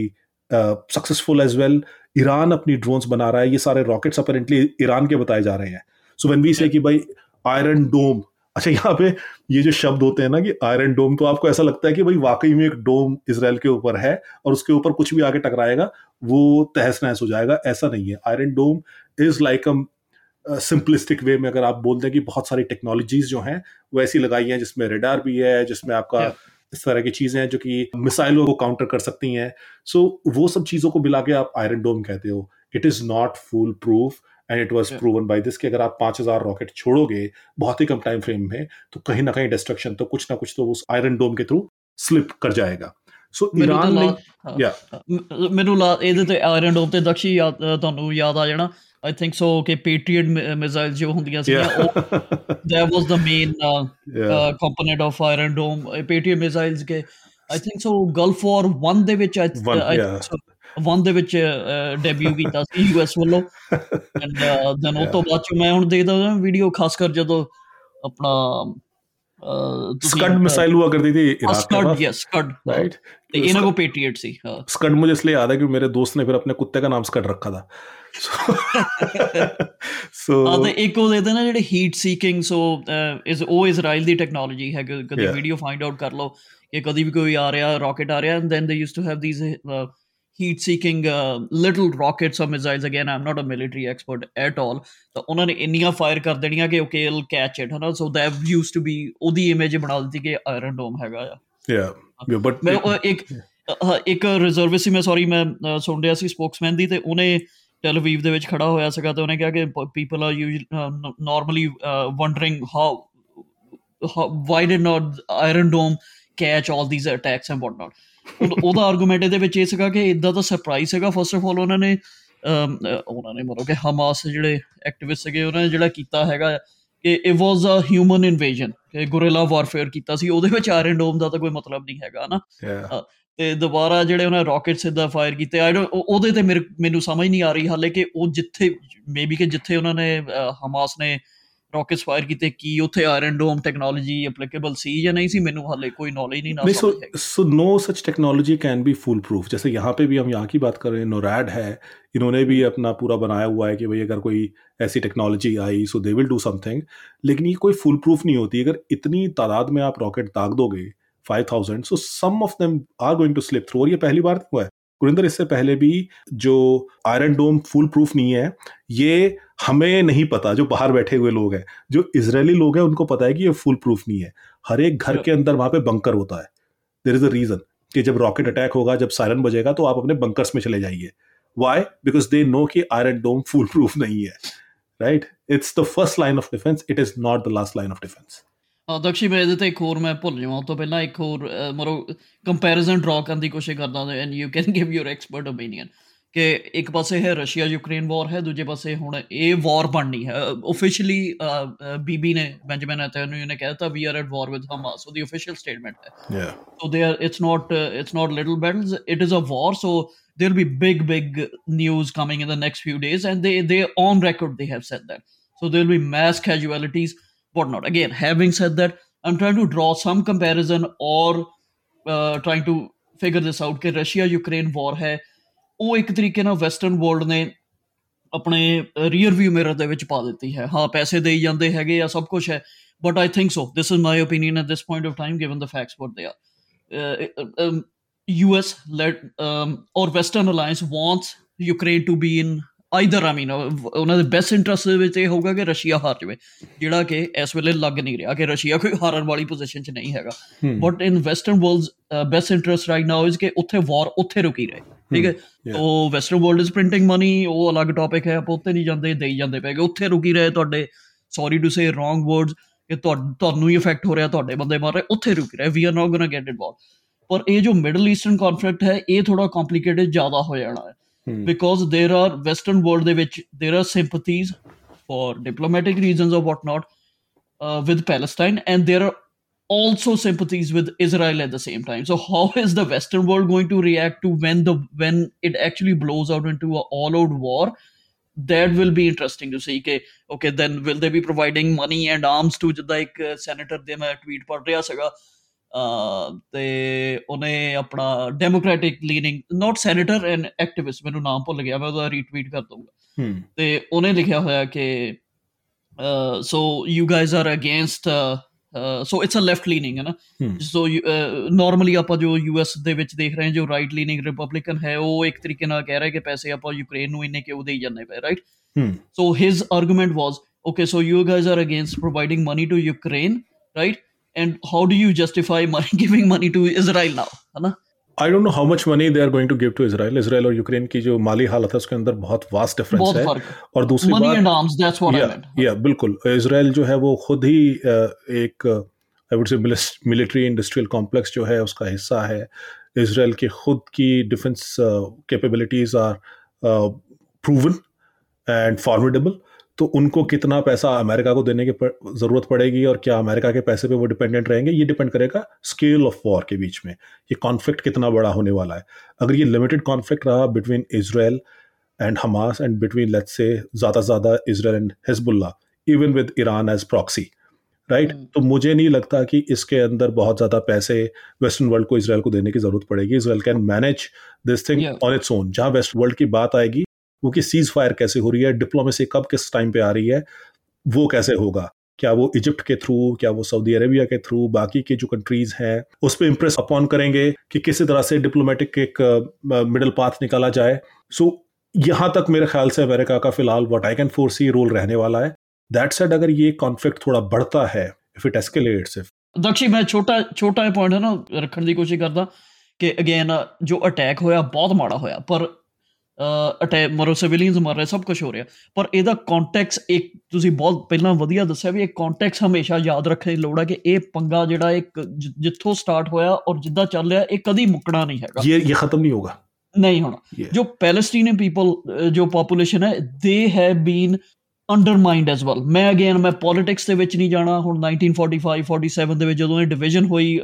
successful as well Iran अपनी ड्रोन्स बना रहा है, ये सारे रॉकेट्स अपेरेंटली ईरान के बताए जा रहे हैं। सो वेन वी से कि भाई आयरन डोम अच्छा यहाँ पे ये जो शब्द होते हैं ना कि आयरन डोम तो आपको ऐसा लगता है कि भाई वाकई में एक डोम इसराइल के ऊपर है, और उसके ऊपर कुछ भी आगे टकराएगा, वो तहस नहस हो जाएगा, ऐसा नहीं है। Iron Dome is like a simplistic way में अगर आप बोलते हैं कि बहुत सारी टेक्नोलॉजीज जो हैं वो ऐसी लगाई हैं जिसमें रेडार भी है जिसमें आपका yeah. इस तरह की चीजें हैं जो कि मिसाइलों को काउंटर कर सकती हैं सो so, वो सब चीजों को मिला के आप आयरन डोम कहते हो it is not foolproof and it was proven by this कि अगर आप पांच हजार रॉकेट छोड़ोगे बहुत ही कम टाइम फ्रेम में तो कहीं ना कहीं डिस्ट्रक्शन तो कुछ ना कुछ तो उस आयरन डोम के थ्रू स्लिप कर जाएगा ਸੋ ਈਰਾਨ ਨੇ ਯਾ ਮੈਨੂੰ ਇਹਦੇ ਤੇ ਆਇਰਨ ਡੋਮ ਤੇ ਦਕਸ਼ੀ ਤੁਹਾਨੂੰ ਯਾਦ ਆ ਜਾਣਾ I think so. Okay, Patriot missiles जो ਹੁੰਦੀਆਂ ਸੀਗੀਆਂ ਉਹ that was the main uh, yeah. uh, component of Iron Dome. Patriot missiles के I think so Gulf War 1 ਦੇ ਵਿੱਚ I, One, I yeah. think so 1 ਦੇ ਵਿੱਚ ਡੈਬਿਊ ਕੀਤਾ ਸੀ ਯੂਐਸ ਵੱਲੋਂ ਐਂਡ ਦੈਨ ਉਹ ਤੋਂ ਬਾਅਦ ਚ ਮੈਂ ਹੁਣ ਦੇਖਦਾ ਹਾਂ ਵੀਡੀਓ ਖਾਸ ਕਰ ਜਦੋਂ ਆਪਣਾ स्कड मिसाइल हुआ करती थी Iraq Scud yes Scud right इन्हें को पेट्रियट सी स्कड मुझे इसलिए याद है कि मेरे दोस्त ने फिर अपने कुत्ते का नाम स्कड रखा था ਸੋ ਆ ਤੇ ਇੱਕ ਉਹ ਦੇਦੇ ਨਾ ਜਿਹੜੇ ਹੀਟ ਸੀਕਿੰਗ ਸੋ ਇਸ ਉਹ ਇਜ਼ਰਾਈਲ ਦੀ ਟੈਕਨੋਲੋਜੀ ਹੈ ਕਦੇ ਵੀਡੀਓ ਫਾਈਂਡ ਆਊਟ ਕਰ ਲਓ ਕਿ ਕਦੀ ਵੀ ਕੋਈ ਆ ਰਿਹਾ ਰਾਕਟ ਆ ਰਿਹਾ and then they used to have these heat seeking uh, little rockets or missiles again. I'm not a military expert at all. ਤਾਂ ਉਹਨਾਂ ਨੇ ਇੰਨੀਆਂ ਫਾਇਰ ਕਰ ਦੇਣੀਆਂ ਕਿ ਓਕੇ ਇਲ ਕੈਚ ਇਟ ਹਨਾ? So that used to be ਉਹਦੀ image ਬਣਾ ਦਿੱਤੀ ਕਿ ਆਇਰਨ ਡੋਮ ਹੈਗਾ ਆ। ਯਾ ਬਟ ਮੈਂ ਇੱਕ ਇੱਕ ਰਿਜ਼ਰਵਿਸਟ ਮੈਂ ਸੌਰੀ ਮੈਂ ਸੁਣ ਰਿਹਾ ਸੀ ਸਪੋਕਸਮੈਨ ਦੀ ਤੇ ਉਹਨੇ ਟੈਲਵੀਵ ਦੇ ਵਿੱਚ ਖੜਾ ਹੋਇਆ ਸੀਗਾ ਤੇ ਉਹਨੇ ਕਿਹਾ ਕਿ people are normally wondering how why did not Iron Dome catch all these attacks and whatnot. ਉਹਦਾ ਆਰਗੂਮੈਂਟ ਇਹਦੇ ਵਿੱਚ ਇਹ ਸੀਗਾ ਕਿ ਇਦਾਂ ਦਾ ਸਰਪ੍ਰਾਈਜ਼ ਸੀਗਾ ਫਸਟ ਆਫ ਆਲ ਉਹਨਾਂ ਨੇ ਉਹਨਾਂ ਨੇ ਮਤਲਬ ਕਿ ਹਮਾਸ ਜਿਹੜੇ ਐਕਟਿਵਿਸਟ ਸੀਗੇ ਉਹਨਾਂ ਨੇ ਜਿਹੜਾ ਕੀਤਾ ਹੈਗਾ ਕਿ it was a human invasion ਕਿ ਗੁਰਿਲਾ ਵਾਰਫੇਅਰ ਕੀਤਾ ਸੀ। ਉਹਦੇ ਵਿੱਚ ਆਇਰਨ ਡੋਮ ਦਾ ਤਾਂ ਕੋਈ ਮਤਲਬ ਨਹੀਂ ਹੈਗਾ ਨਾ ਤੇ ਦੁਬਾਰਾ ਜਿਹੜੇ ਉਹਨਾਂ ਰਾਕਟ ਸਿੱਧਾ ਫਾਇਰ ਕੀਤੇ ਆਈ ਡੋਨਟ ਉਹਦੇ ਤੇ ਮੈਨੂੰ ਸਮਝ ਨਹੀਂ ਆ ਰਹੀ ਹਾਲੇ ਕਿ ਉਹ ਜਿੱਥੇ ਮੇਬੀ ਕਿ ਜਿੱਥੇ ਉਹਨਾਂ ਨੇ ਹਮਾਸ ਨੇ ਰੌਕਟਸ ਫਾਇਰ ਕੀਤੇ ਕੀ ਉੱਥੇ ਆਇਰਨ ਡੋਮ ਟੈਕਨੋਲੋਜੀ ਐਪਲੀਕੇਬਲ ਸੀ ਜਾਂ नहीं सी मैंने हाले कोई नॉलेज नहीं ना so so no such technology can be foolproof जैसे यहाँ पे भी हम यहाँ की बात कर रहे हैं नोरैड है इन्होंने भी अपना पूरा बनाया हुआ है कि भाई अगर कोई ऐसी technology I so they will do something लेकिन ये कोई फुल प्रूफ नहीं होती अगर इतनी तादाद में आप रॉकेट दाग दोगे five thousand so some of them are going to slip through और ये पहली बार हुआ है। गुरिंदर इससे पहले भी जो आयरन डोम फुल प्रूफ नहीं है ये हमें नहीं पता जो बाहर बैठे हुए लोग हैं। जो इसराइली लोग हैं उनको पता है कि ये फुल प्रूफ नहीं है। हर एक घर के अंदर वहाँ पे बंकर होता है। देर इज़ अ रीजन कि जब रॉकेट अटैक होगा जब सायरन बजेगा तो आप अपने बंकर्स में चले जाइए। वाई बिकॉज़ दे नो कि आयरन डोम फुल प्रूफ नहीं है। Right it's the first line of defence it is not the last line of defence Dakshi ਮੈਂ ਇਹਦੇ ਤੇ ਇੱਕ ਹੋਰ ਮੈਂ ਭੁੱਲ ਜਾਵਾਂ ਤੋਂ ਪਹਿਲਾਂ ਇੱਕ ਹੋਰ ਮਰੋ ਕੰਪੈਰੀਜ਼ਨ ਡਰਾ ਕਰਨ ਦੀ ਕੋਸ਼ਿਸ਼ ਕਰਦਾ ਹਾਂ and you can give your expert opinion ਕਿ ਇੱਕ ਪਾਸੇ ਹੈ ਰਸ਼ੀਆ ਯੂਕਰੇਨ ਵਾਰ ਹੈ ਦੂਜੇ ਪਾਸੇ ਹੁਣ ਇਹ ਵਾਰ ਬਣਨੀ ਹੈ। ਆਫੀਸ਼ੀਅਲੀ ਬੀਬੀ ਨੇ ਬੈਂਜਾਮਿਨ ਨੇਤਨਯਾਹੂ ਨੇ ਕਹਿਤਾ we are at war with Hamas so the official statement ਹੈ। ਯਾ so they are it's not it's not little battles it is a war so there'll be big big news coming in the next few days and they they on record they have said that so there'll be mass casualties whatnot again having said that i'm trying to draw some comparison or uh, trying to figure this out ਕਿ Russia Ukraine ਵਾਰ ਹੈ ਉਹ ਇੱਕ ਤਰੀਕੇ ਨਾਲ western world ਨੇ ਆਪਣੇ rear view mirror ਦੇ ਵਿੱਚ ਪਾ ਦਿੱਤੀ ਹੈ ਹਾਂ ਪੈਸੇ ਦੇਈ ਜਾਂਦੇ ਹੈਗੇ ਆ ਸਭ ਕੁਝ ਹੈ but I think so this is my opinion at this point of time given the facts what they are US led um, or Western alliance wants Ukraine to be in either I mean ਉਹਨਾਂ ਦੇ best interest ਦੇ ਵਿੱਚ ਇਹ ਹੋਊਗਾ ਕਿ Russia ਹਾਰ ਜਾਵੇ ਜਿਹੜਾ ਕਿ ਇਸ ਵੇਲੇ ਲੱਗ ਨਹੀਂ ਰਿਹਾ ਕਿ ਰਸ਼ੀਆ ਕੋਈ ਹਾਰਨ ਵਾਲੀ ਪੋਜੀਸ਼ਨ 'ਚ ਨਹੀਂ ਹੈਗਾ। But in western world's best interest right now is ਕਿ ਉੱਥੇ ਵਾਰ ਉੱਥੇ ਰੁਕੀ ਰਹੇ ਠੀਕ ਹੈ? ਤੋ western world is printing money ਉਹ ਅਲੱਗ ਟਾਪਿਕ ਹੈ ਆਪਾਂ ਉੱਥੇ ਨਹੀਂ ਜਾਂਦੇ ਦੇਈ ਜਾਂਦੇ ਪੈਗੇ ਉੱਥੇ ਰੁਕੀ ਰਹੇ ਤੁਹਾਡੇ sorry to say wrong words ਕਿ ਤੁਹਾਨੂੰ ਹੀ ਇਫੈਕਟ ਹੋ ਰਿਹਾ ਤੁਹਾਡੇ ਬੰਦੇ ਮਾਰ ਰਹੇ ਉੱਥੇ ਰੁਕ ਰਹੇ we are not gonna get it ball ਪਰ ਇਹ ਜੋ ਮਿਡਲ ਈਸਟਰਨ ਕਨਫਲਿਕਟ ਹੈ ਇਹ ਥੋੜਾ ਕੰਪਲਿਕੇਟਡ ਜ਼ਿਆਦਾ ਹੋ ਜਾਣਾ ਹੈ। hmm. because there are Western world which there are sympathies for diplomatic reasons or whatnot uh, with Palestine, and there are also sympathies with Israel at the same time. So how is the Western world going to react to when the when it actually blows out into a all-out war? That will be interesting to see. Okay, okay, then will they be providing money and arms to like uh, Senator? They uh, might tweet, "Par ਤੇ ਉਹਨੇ ਆਪਣਾ democratic leaning not senator and activist ਮੈਨੂੰ ਨਾਮ ਭੁੱਲ ਗਿਆ ਮੈਂ ਉਹਦਾ retweet ਕਰ ਦਊਂਗਾ। ਤੇ ਉਹਨੇ ਲਿਖਿਆ ਹੋਇਆ ਕਿ so you guys are against so it's a left leaning ਹੈ ਨਾ? ਸੋ ਨਾਰਮਲੀ ਆਪਾਂ ਜੋ ਯੂਐਸ ਦੇ ਵਿੱਚ ਦੇਖ ਰਹੇ ਹਾਂ ਜੋ ਰਾਈਟ ਲੀਨਿੰਗ ਰਿਪਬਲਿਕਨ ਹੈ ਉਹ ਇੱਕ ਤਰੀਕੇ ਨਾਲ ਕਹਿ ਰਿਹਾ ਕਿ ਪੈਸੇ ਆਪਾਂ ਯੂਕਰੇਨ ਨੂੰ ਇੰਨੇ ਕਿਉਂ ਦੇਈ ਜਾਂਦੇ ਪਏ right so his argument was okay so you guys are against providing money to ukraine right? And how do you justify money giving money to Israel now? है ना? I don't know how much money they are going to give to Israel Israel और Ukraine की जो माली हालत है उसके अंदर बहुत वास्ट डिफरेंस है। और दूसरी money बात and arms that's what या, I meant या बिल्कुल। इसराइल जो है वो खुद ही एक I would say military industrial complex जो है उसका हिस्सा है। इसराइल की खुद की defence capabilities are proven and formidable तो उनको कितना पैसा अमेरिका को देने की ज़रूरत पड़ेगी और क्या अमेरिका के पैसे पे वो डिपेंडेंट रहेंगे ये डिपेंड करेगा स्केल ऑफ़ वॉर के बीच में। ये कॉन्फ्लिक्ट कितना बड़ा होने वाला है। अगर ये लिमिटेड कॉन्फ्लिक्ट रहा between Israel and Hamas and between let's say ज़्यादा से ज़्यादा Israel and Hezbollah even with Iran as proxy right तो मुझे नहीं लगता कि इसके अंदर बहुत ज़्यादा पैसे वेस्टर्न वर्ल्ड को इसराइल को देने की ज़रूरत पड़ेगी। Israel can manage this thing on its own जहाँ वेस्ट वर्ल्ड की बात आएगी वो कि सीज फायर कैसे हो रही है डिप्लोमेसी कब किस टाइम पे आ रही है वो कैसे होगा? क्या वो इजिप्ट के थ्रू क्या वो सऊदी अरेबिया के थ्रू बाकी के जो कंट्रीज़ हैं उस पर इंप्रेस अपॉन करेंगे कि किसी तरह से डिप्लोमेटिक एक मिडिल पाथ निकाला जाए। सो so, यहाँ तक मेरे ख्याल से अमेरिका का फ़िलहाल what I can foresee role रहने वाला है। दैट सेड अगर ये कॉन्फ्लिक्ट थोड़ा बढ़ता है इफ़ इट एस्केलेट्स इफ़ दक्षी मैं छोटा छोटा पॉइंट है ना रखने की कोशिश करता कि अगेन जो अटैक होया बहुत माड़ा होया पर ਅਟੈਕ ਮਰੋ ਸਿਵਿਲੀਅਨਸ ਮਰ ਰਹੇ ਸਭ ਕੁਝ ਹੋ ਰਿਹਾ। ਪਰ ਇਹਦਾ ਕੰਟੈਕਸ ਇੱਕ ਤੁਸੀਂ ਬਹੁਤ ਪਹਿਲਾਂ ਵਧੀਆ ਦੱਸਿਆ ਵੀ ਇਹ ਕੰਟੈਕਸ ਹਮੇਸ਼ਾ ਯਾਦ ਰੱਖਣ ਦੀ ਲੋੜ ਹੈ ਕਿ ਇਹ ਪੰਗਾ ਜਿਹੜਾ ਇੱਕ ਜਿੱਥੋਂ ਸਟਾਰਟ ਹੋਇਆ ਔਰ ਜਿੱਦਾਂ ਚੱਲ ਰਿਹਾ ਇਹ ਕਦੀ ਮੁੱਕਣਾ ਨਹੀਂ ਹੈਗਾ। ਇਹ ਇਹ ਖਤਮ ਨਹੀਂ ਹੋਗਾ ਨਹੀਂ ਹੋਣਾ। ਜੋ ਪੈਲਸਟੀਨੀਅਨ ਪੀਪਲ ਜੋ ਪੋਪੂਲੇਸ਼ਨ ਹੈ they have been undermined as well ਮੈਂ ਅਗੇਨ ਮੈਂ ਪੋਲਿਟਿਕਸ ਦੇ ਵਿੱਚ ਨਹੀਂ ਜਾਣਾ। ਹੁਣ 1945 47 ਦੇ ਵਿੱਚ ਜਦੋਂ ਇਹ ਡਿਵੀਜ਼ਨ ਹੋਈ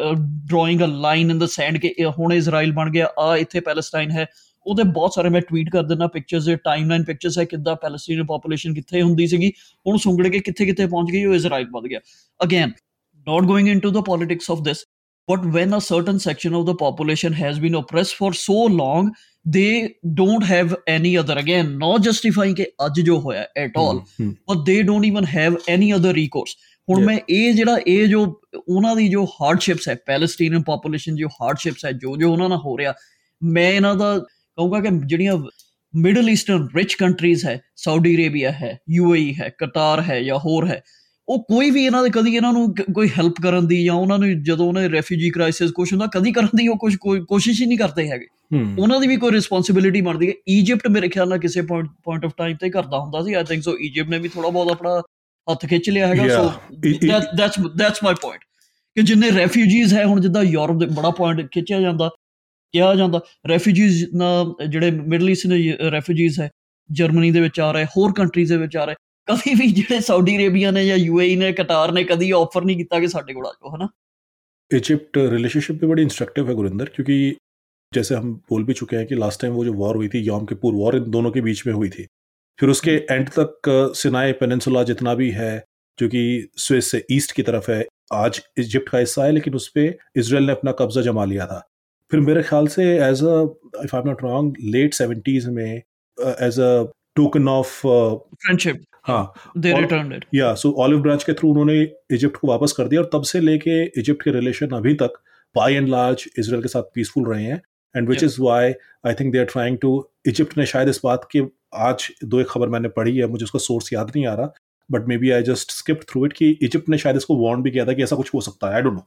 drawing a line in the sand ਕਿ ਹੁਣ ਇਜ਼ਰਾਈਲ ਬਣ ਗਿਆ ਆ ਇੱਥੇ ਪੈਲਸਟਾਈਨ ਹੈ ਉਹਦੇ ਬਹੁਤ ਸਾਰੇ ਮੈਂ ਟਵੀਟ ਕਰ ਦਿੰਦਾ ਪਿਕਚਰਸ ਦੇ ਟਾਈਮਲਾਈਨ ਪਿਕਚਰਸ ਹੈ ਕਿੱਦਾਂ ਪੈਲਸਟੀਨੀਅਨ ਪੋਪੂਲੇਸ਼ਨ ਕਿੱਥੇ ਹੁੰਦੀ ਸੀਗੀ ਹੁਣ ਸੁੰਗੜ ਕੇ ਕਿੱਥੇ ਕਿੱਥੇ ਪਹੁੰਚ ਗਈ ਉਹ ਇਜ਼ਰਾਈਲ ਵੱਧ ਗਿਆ again not going into the politics of this but when a certain section of the population has been oppressed for so long they don't have any other again not justifying ਕਿ ਅੱਜ ਜੋ ਹੋਇਆ at all but they don't even have any other recourse ਹੁਣ ਮੈਂ ਇਹ ਜਿਹੜਾ ਇਹ ਜੋ ਉਹਨਾਂ ਦੀ ਜੋ ਹਾਰਡਸ਼ਿਪਸ ਹੈ ਪੈਲਸਟੀਨੀਅਨ ਪੋਪੂਲੇਸ਼ਨ ਜੋ ਹਾਰਡਸ਼ਿਪਸ ਹੈ ਜੋ ਜੋ ਉਹਨਾਂ ਨਾਲ ਹੋ ਰਿਹਾ ਮੈਂ ਇਹਨਾਂ ਦਾ ਕਹੂੰਗਾ ਕਿ ਜਿਹੜੀਆਂ ਮਿਡਲ ਈਸਟਰਨ ਰਿਚ ਕੰਟਰੀਜ਼ ਹੈ ਸਾਊਦੀ ਅਰੇਬੀਆ ਹੈ ਯੂਏਈ ਹੈ ਕਤਾਰ ਹੈ ਜਾਂ ਹੋਰ ਹੈ ਉਹ ਕੋਈ ਵੀ ਇਹਨਾਂ ਦੇ ਕਦੀ ਇਹਨਾਂ ਨੂੰ ਕੋਈ ਹੈਲਪ ਕਰਨ ਦੀ ਜਾਂ ਉਹਨਾਂ ਨੂੰ ਜਦੋਂ ਉਹਨਾਂ ਰੈਫਿਊਜੀ ਕ੍ਰਾਈਸਿਸ ਕੁਝ ਹੁੰਦਾ ਕਦੀ ਕਰਨ ਦੀ ਉਹ ਕੁਝ ਕੋਈ ਕੋਸ਼ਿਸ਼ ਹੀ ਨਹੀਂ ਕਰਦੇ ਹੈਗੇ। ਉਹਨਾਂ ਦੀ ਵੀ ਕੋਈ ਰਿਸਪੌਂਸਿਬਿਲਿਟੀ ਬਣਦੀ ਹੈ। ਈਜਿਪਟ ਮੇਰੇ ਖਿਆਲ ਨਾਲ ਕਿਸੇ ਪੁਆਇੰਟ ਪੁਆਇੰਟ ਆਫ ਟਾਈਮ ਤੇ ਕਰਦਾ ਹੁੰਦਾ ਸੀ। ਆਈ ਥਿੰਕ ਸੋ ਈਜਿਪਟ ਨੇ ਵੀ ਥੋੜਾ ਬਹੁਤ ਆਪਣਾ ਹੱਥ ਖਿੱਚ ਲਿਆ ਹੈਗਾ। So that's that's my point ਕਿ ਜਿੰਨੇ ਰੈਫਿਊਜੀਜ਼ ਹੈ ਹੁਣ ਜਿੱਦਾਂ ਯੂਰਪ ਦੇ ਬੜਾ ਪੁਆਇੰਟ ਖਿੱਚਿਆ ਜਾਂਦਾ। ਕਿਹਾ ਜਾਂਦਾ ਰੈਫਿਊਜੀਜ਼ ਜਿਹੜੇ ਮਿਡਲ ਈਸਟਰਨ ਰੈਫਿਊਜੀਜ਼ ਹੈ ਜਰਮਨੀ ਦੇ ਵਿੱਚ ਆ ਰਹੇ ਹੋਰ ਕੰਟਰੀਜ਼ ਦੇ ਵਿੱਚ ਆ ਰਹੇ ਕਦੀ ਵੀ ਜਿਹੜੇ ਸਾਊਦੀ ਅਰੇਬੀਆ ਨੇ ਜਾਂ ਯੂਏਈ ਨੇ ਕਟਾਰ ਨੇ ਕਦੀ ਆਫਰ नहीं किया कि साढ़े को आ जाओ है ना इजिप्ट रिलेशनशिप भी बड़ी इंस्ट्रक्टिव है गुरिंदर क्योंकि जैसे हम बोल भी चुके हैं कि लास्ट टाइम वो जो वॉर हुई थी योम के पूर्व वॉर इन दोनों के बीच में हुई थी फिर उसके एंड तक सिनाई पेनिनसुला जितना भी है जो कि स्विस से ईस्ट की तरफ है आज इजिप्ट का हिस्सा है लेकिन उस पर इसराइल ने अपना कब्जा जमा लिया था फिर मेरे ख्याल से as a if I am not wrong late seventies में as a token of friendship हाँ या सो ऑलिव ब्रांच के थ्रू उन्होंने इजिप्ट को वापस कर दिया और तब से लेके इजिप्ट के रिलेशन अभी तक बाय एंड लार्ज इसराइल के साथ पीसफुल रहे हैं and which is why I think they are trying to Egypt ने शायद इस बात की आज दो एक खबर मैंने पढ़ी है मुझे उसका सोर्स याद नहीं आ रहा but maybe I just skip through it कि इजिप्ट ने शायद इसको वार्न भी किया था कि ऐसा कुछ हो सकता है आई डोंट नो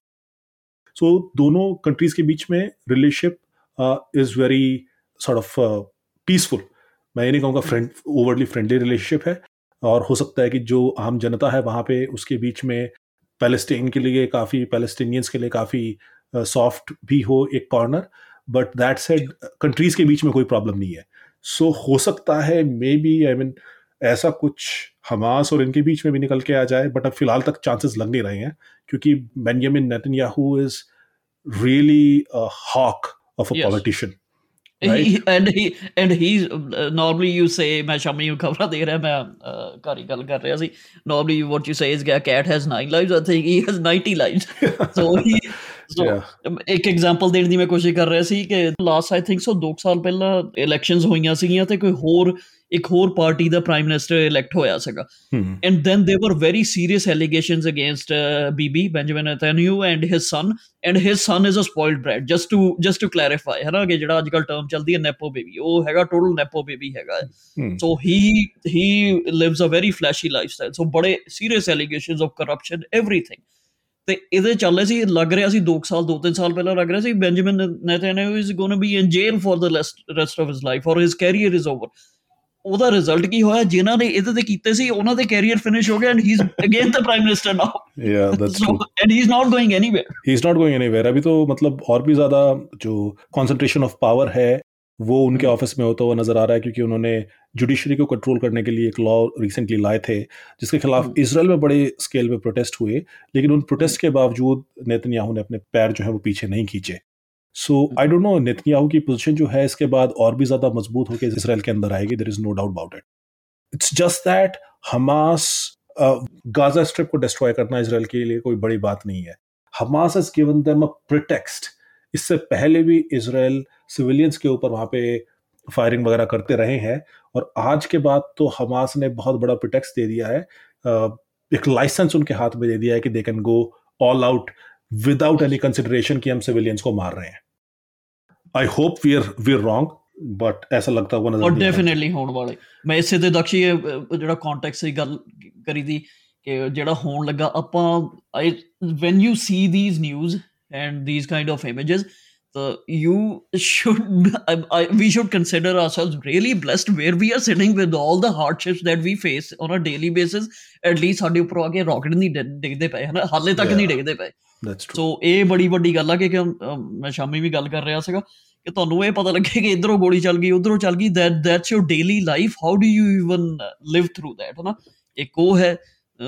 सो दोनों कंट्रीज़ के बीच में relationship is very sort of peaceful मैं ये नहीं कहूँगा फ्रेंड ओवरली फ्रेंडली रिलेशनशिप है। और हो सकता है कि जो आम जनता है वहाँ पे उसके बीच में पैलेस्टीन के लिए काफ़ी पैलेस्टीनियंस के लिए काफ़ी सॉफ्ट uh, भी हो एक corner but that said countries के बीच में कोई प्रॉब्लम नहीं है। सो so, हो सकता है मे बी आई मीन ऐसा कुछ हमास और इनके बीच में भी निकल के आ जाए बट अब फिलहाल तक चांसेस लग नहीं रहे हैं क्योंकि Benjamin Netanyahu is really a hawk of a politician Right? He, and he and he's uh, normally you say मैं शामी ਨੂੰ ਖਬਰਾਂ ਦੇ ਰਿਹਾ ਮੈਂ ਘਰ ਹੀ ਗੱਲ ਕਰ ਰਿਹਾ ਸੀ normally what you say is a cat has nine lives I think he has 90 lives so he so ਇੱਕ ਐਗਜ਼ਾਮਪਲ ਦੇਣ ਦੀ ਮੈਂ ਕੋਸ਼ਿਸ਼ ਕਰ ਰਿਹਾ ਸੀ ਕਿ ਲਾਸਟ ਆਈ ਥਿੰਕ ਸੋ 2 ਸਾਲ ਪਹਿਲਾਂ ਇਲੈਕਸ਼ਨਸ ਹੋਈਆਂ ਸੀਗੀਆਂ ਤੇ ਕੋਈ ਹੋਰ ਇੱਕ ਹੋਰ ਪਾਰਟੀ ਦਾ ਪ੍ਰਾਈਮ ਮਿਨਿਸਟਰ ਇਲੈਕਟ ਹੋਇਆ ਸੀਗਾ। And then they were very serious allegations against Bibi Benjamin Netanyahu and his son and his son is a spoiled brat just to just to clarify ਹੈ ਨਾ ਕਿ ਜਿਹੜਾ ਅੱਜਕੱਲ ਟਰਮ ਚੱਲਦੀ ਹੈ ਨੈਪੋ ਬੇਬੀ ਉਹ ਹੈਗਾ ਟੋਟਲ ਨੈਪੋ ਬੇਬੀ ਹੈਗਾ। So he he lives a very flashy lifestyle so ਬੜੇ serious allegations of corruption everything ਤੇ ਇਹਦੇ ਚੱਲੇ ਸੀ ਲੱਗ ਰਿਹਾ ਸੀ 2 ਸਾਲ 2-3 ਸਾਲ ਪਹਿਲਾਂ ਲੱਗ ਰਿਹਾ ਸੀ Benjamin Netanyahu is going to be in jail for the rest of his life or his career is over ਉਹਦਾ ਰਿਜ਼ਲਟ ਕੀ ਹੋਇਆ ਜਿਨ੍ਹਾਂ ਨੇ ਇਹਦੇ ਤੇ ਕੀਤੇ ਸੀ ਉਹਨਾਂ ਦੇ ਕੈਰੀਅਰ ਫਿਨਿਸ਼ ਹੋ ਗਿਆ and he is again the prime minister now yeah that's so, true and he's not going anywhere he's not going anywhere अभी तो मतलब और भी ज्यादा जो कंसंट्रेशन ऑफ पावर है वो उनके हम्म। ऑफिस में होता हुआ नजर आ रहा है क्योंकि उन्होंने जुडिशरी को कंट्रोल करने के लिए एक लॉ रिसेंटली लाए थे जिसके खिलाफ हम्म। इसराइल में बड़े स्केल पे प्रोटेस्ट हुए लेकिन उन प्रोटेस्ट के बावजूद नेतन्याहू ने अपने पैर जो है वो पीछे नहीं खींचे So I don't know Netanyahu की पोजीशन जो है इसके बाद और भी ज़्यादा मज़बूत होकर इसराइल के अंदर आएगी there is no doubt about it it's just that Hamas Gaza strip को डिस्ट्रॉय करना इसराइल के लिए कोई बड़ी बात नहीं है। Hamas has given them a pretext इससे पहले भी इसराइल सिविलियंस के ऊपर वहाँ पे फायरिंग वगैरह करते रहे हैं और आज के बाद तो हमास ने बहुत बड़ा प्रिटेक्स दे दिया है। एक लाइसेंस उनके हाथ में दे दिया है कि they can go all out without any consideration कि हम सिविलियंस को मार रहे हैं। I hope we are we are wrong but ਐਸਾ ਲੱਗਦਾ ਹੋਗਾ ਨਜ਼ਰ ਔਰ ਡੈਫੀਨਿਟਲੀ ਹੋਣ ਵਾਲੇ ਮੈਂ ਇਸੇ ਤੇ ਦਕਸ਼ੀ ਜਿਹੜਾ ਕੰਟੈਕਸਟ ਦੀ ਗੱਲ ਕਰੀ ਦੀ ਕਿ ਜਿਹੜਾ ਹੋਣ ਲੱਗਾ ਆਪਾਂ I when you see these news and these kind of images the you should I, I, we should consider ourselves really blessed where we are sitting with all the hardships that we face on a daily basis at least ਸਾਡੇ ਉੱਪਰ ਆ ਕੇ rocket ਨਹੀਂ ਡਿੱਗਦੇ ਪਏ ਹਨਾ ਹਾਲੇ ਤੱਕ ਨਹੀਂ ਡਿੱਗਦੇ ਪਏ ਸੋ ਇਹ ਬੜੀ ਵੱਡੀ ਗੱਲ ਆ ਕਿ ਮੈਂ ਸ਼ਾਮੀ ਵੀ ਗੱਲ ਕਰ ਰਿਹਾ ਸੀਗਾ ਕਿ ਤੁਹਾਨੂੰ ਇਹ ਪਤਾ ਲੱਗੇ ਕਿ ਇਧਰੋਂ ਗੋਲੀ ਚੱਲ ਗਈ ਉਧਰੋਂ ਚੱਲ ਗਈ that that's your daily life how do you even live through that ਹਨਾ ਇੱਕ ਉਹ ਹੈ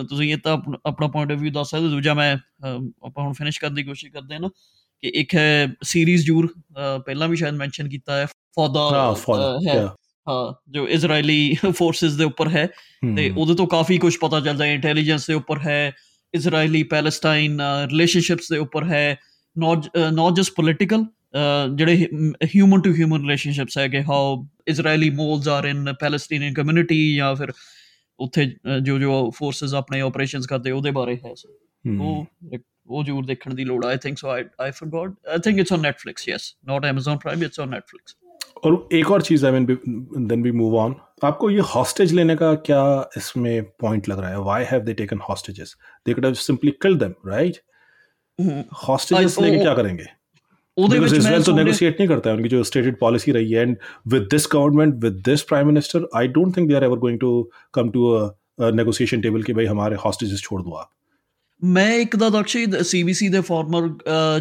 ਤੁਸੀਂ ਇਹ ਤਾਂ ਆਪਣਾ ਪੁਆਇੰਟ ਆਫ View ਦੱਸ ਸਕਦੇ ਦੂਜਾ ਮੈਂ ਆਪਾਂ ਹੁਣ ਫਿਨਿਸ਼ ਕਰਨ ਦੀ ਕੋਸ਼ਿਸ਼ ਕਰਦੇ ਹਾਂ ਨਾ ਕਿ ਇੱਕ ਹੈ ਸੀਰੀਜ਼ ਜੂਰ ਪਹਿਲਾਂ ਵੀ ਸ਼ਾਇਦ ਮੈਂਸ਼ਨ ਕੀਤਾ ਹੈ ਫॉर ਦਾ ਹੈ ਹਾਂ ਜੋ ਇਜ਼ਰਾਈਲੀ ਫੋਰਸਸ ਦੇ ਉੱਪਰ ਹੈ ਤੇ ਉਹਦੇ ਤੋਂ ਕਾਫੀ ਕੁਝ ਪਤਾ ਚੱਲਦਾ ਹੈ ਇੰਟੈਲੀਜੈਂਸ ਦੇ ਉੱਪਰ ਹੈ ਇਜ਼ਰਾਈਲੀ ਪੈਲੇਸਟਾਈਨ ਰਿਲੇਸ਼ਨਸ਼ਿਪਸ ਦੇ ਉੱਪਰ ਹੈ ਨਾਟ ਨਾਟ ਜਸਟ ਪੋਲਿਟੀਕਲ ਜਿਹੜੇ ਹਿਊਮਨ ਟੂ ਹਿਊਮਨ ਰਿਲੇਸ਼ਨਸ਼ਿਪਸ ਹੈ ਕਿ how Israeli moles are in Palestinian community ਜਾਂ ਫਿਰ ਉੱਥੇ ਜੋ ਜੋ ਫੋਰਸਸ ਆਪਣੇ ਆਪਰੇਸ਼ਨਸ ਕਰਦੇ ਉਹਦੇ ਬਾਰੇ ਹੈ ਉਹ ਉਹ ਜ਼ਰੂਰ ਦੇਖਣ ਦੀ ਲੋੜ I think so I I forgot I think it's on Netflix yes not Amazon Prime it's on Netflix और एक और चीज़ I mean then we move on आपको ये हॉस्टेज लेने का क्या इसमें पॉइंट लग रहा है why have they taken hostages they could have simply killed them right hostages लेके क्या करेंगे ਉਹਦੇ ਵਿੱਚ ਮੈਂ तो negotiate नहीं करता है उनकी जो stated policy रही है and with this government with this prime minister I don't think they are ever going to come to a, a negotiation table कि भाई हमारे hostages छोड़ दो आप ਮੈਂ ਇੱਕ ਦਾ ਦਕਸ਼ੀ ਸੀਬੀਸੀ ਦੇ ਫਾਰਮਰ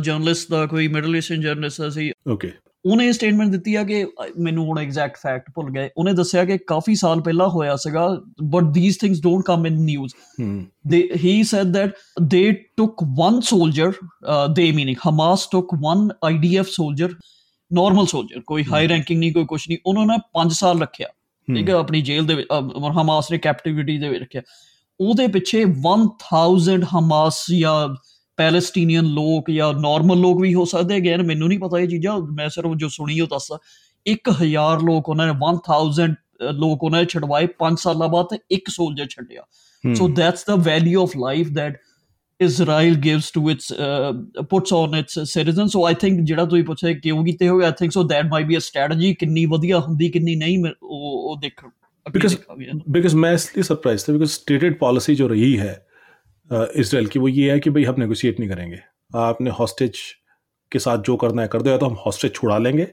ਜਰਨਲਿਸਟ ਦਾ ਕੋਈ ਮਿਡਲ ਈਸਟਰਨ ਜਰਨਲਿਸਟ ਸੀ ਓਕੇ ਉਹਨੇ ਸਟੇਟਮੈਂਟ ਦਿੱਤੀ ਆ ਕਿ ਮੈਨੂੰ ਹੁਣ ਐਗਜ਼ੈਕਟ ਫੈਕਟ ਭੁੱਲ ਗਏ। ਉਹਨੇ ਦੱਸਿਆ ਕਿ ਕਾਫੀ ਸਾਲ ਪਹਿਲਾਂ ਹੋਇਆ ਸੀਗਾ but these things don't come in news ਦੇ he said that they took one soldier they meaning Hamas took one IDF soldier normal soldier ਕੋਈ ਹਾਈ ਰੈਂਕਿੰਗ ਨਹੀਂ ਕੋਈ ਕੁਝ ਨਹੀਂ। ਉਹਨਾਂ ਨੇ 5 ਸਾਲ ਰੱਖਿਆ। ਠੀਕ ਹੈ ਆਪਣੀ ਜੇਲ੍ਹ ਦੇ ਵਿੱਚ ਹਮਾਸ ਨੇ ਕੈਪਟੀਵਿਟੀ ਦੇ ਵਿੱਚ ਰੱਖਿਆ। ਉਹਦੇ ਪਿੱਛੇ 1000 ਹਮਾਸ ਜਾਂ ਪੈਲਸਟੀਨੀਅਨ ਲੋਕ ਜਾਂ ਨਾਰਮਲ ਲੋਕ ਵੀ ਹੋ ਸਕਦੇ ਹੈਗੇ ਯਾਰ ਮੈਨੂੰ ਨਹੀਂ ਪਤਾ ਇਹ ਚੀਜ਼ਾਂ ਮੈਂ ਸਿਰਫ ਜੋ ਸੁਣੀ ਉਹ ਦੱਸਦਾ 1000 ਲੋਕ ਉਹਨਾਂ ਨੇ 1000 ਲੋਕ ਉਹਨਾਂ ਨੇ ਛਡਵਾਏ 5 ਸਾਲਾਂ ਬਾਅਦ ਤੇ ਇੱਕ ਸੋਲਜਰ ਛੱਡਿਆ। So that's the value of life that Israel gives to its puts on its citizen so I think ਜਿਹੜਾ ਤੁਸੀਂ ਪੁੱਛਿਆ ਕਿਉਂ ਕੀਤੇ ਹੋਏ I think so that might be a strategy ਕਿੰਨੀ ਵਧੀਆ ਹੁੰਦੀ ਕਿੰਨੀ ਨਹੀਂ ਉਹ ਉਹ ਦੇਖੋ ਬਿਕਾਜ਼ ਬਿਕਾਜ਼ ਮੈਂ ਇਸ ਲਈ ਸਰਪ੍ਰਾਈਜ਼ ਸੀ ਬਿਕਾਜ਼ ਸਟੇਟਡ ਪਾਲਿਸੀ ਜੋ ਰਹੀ ਹੈ इसराइल की वो ये है कि भाई हम नेगोशिएट नहीं करेंगे। आपने हॉस्टेज के साथ जो करना है कर दो या तो हम हॉस्टेज छुड़ा लेंगे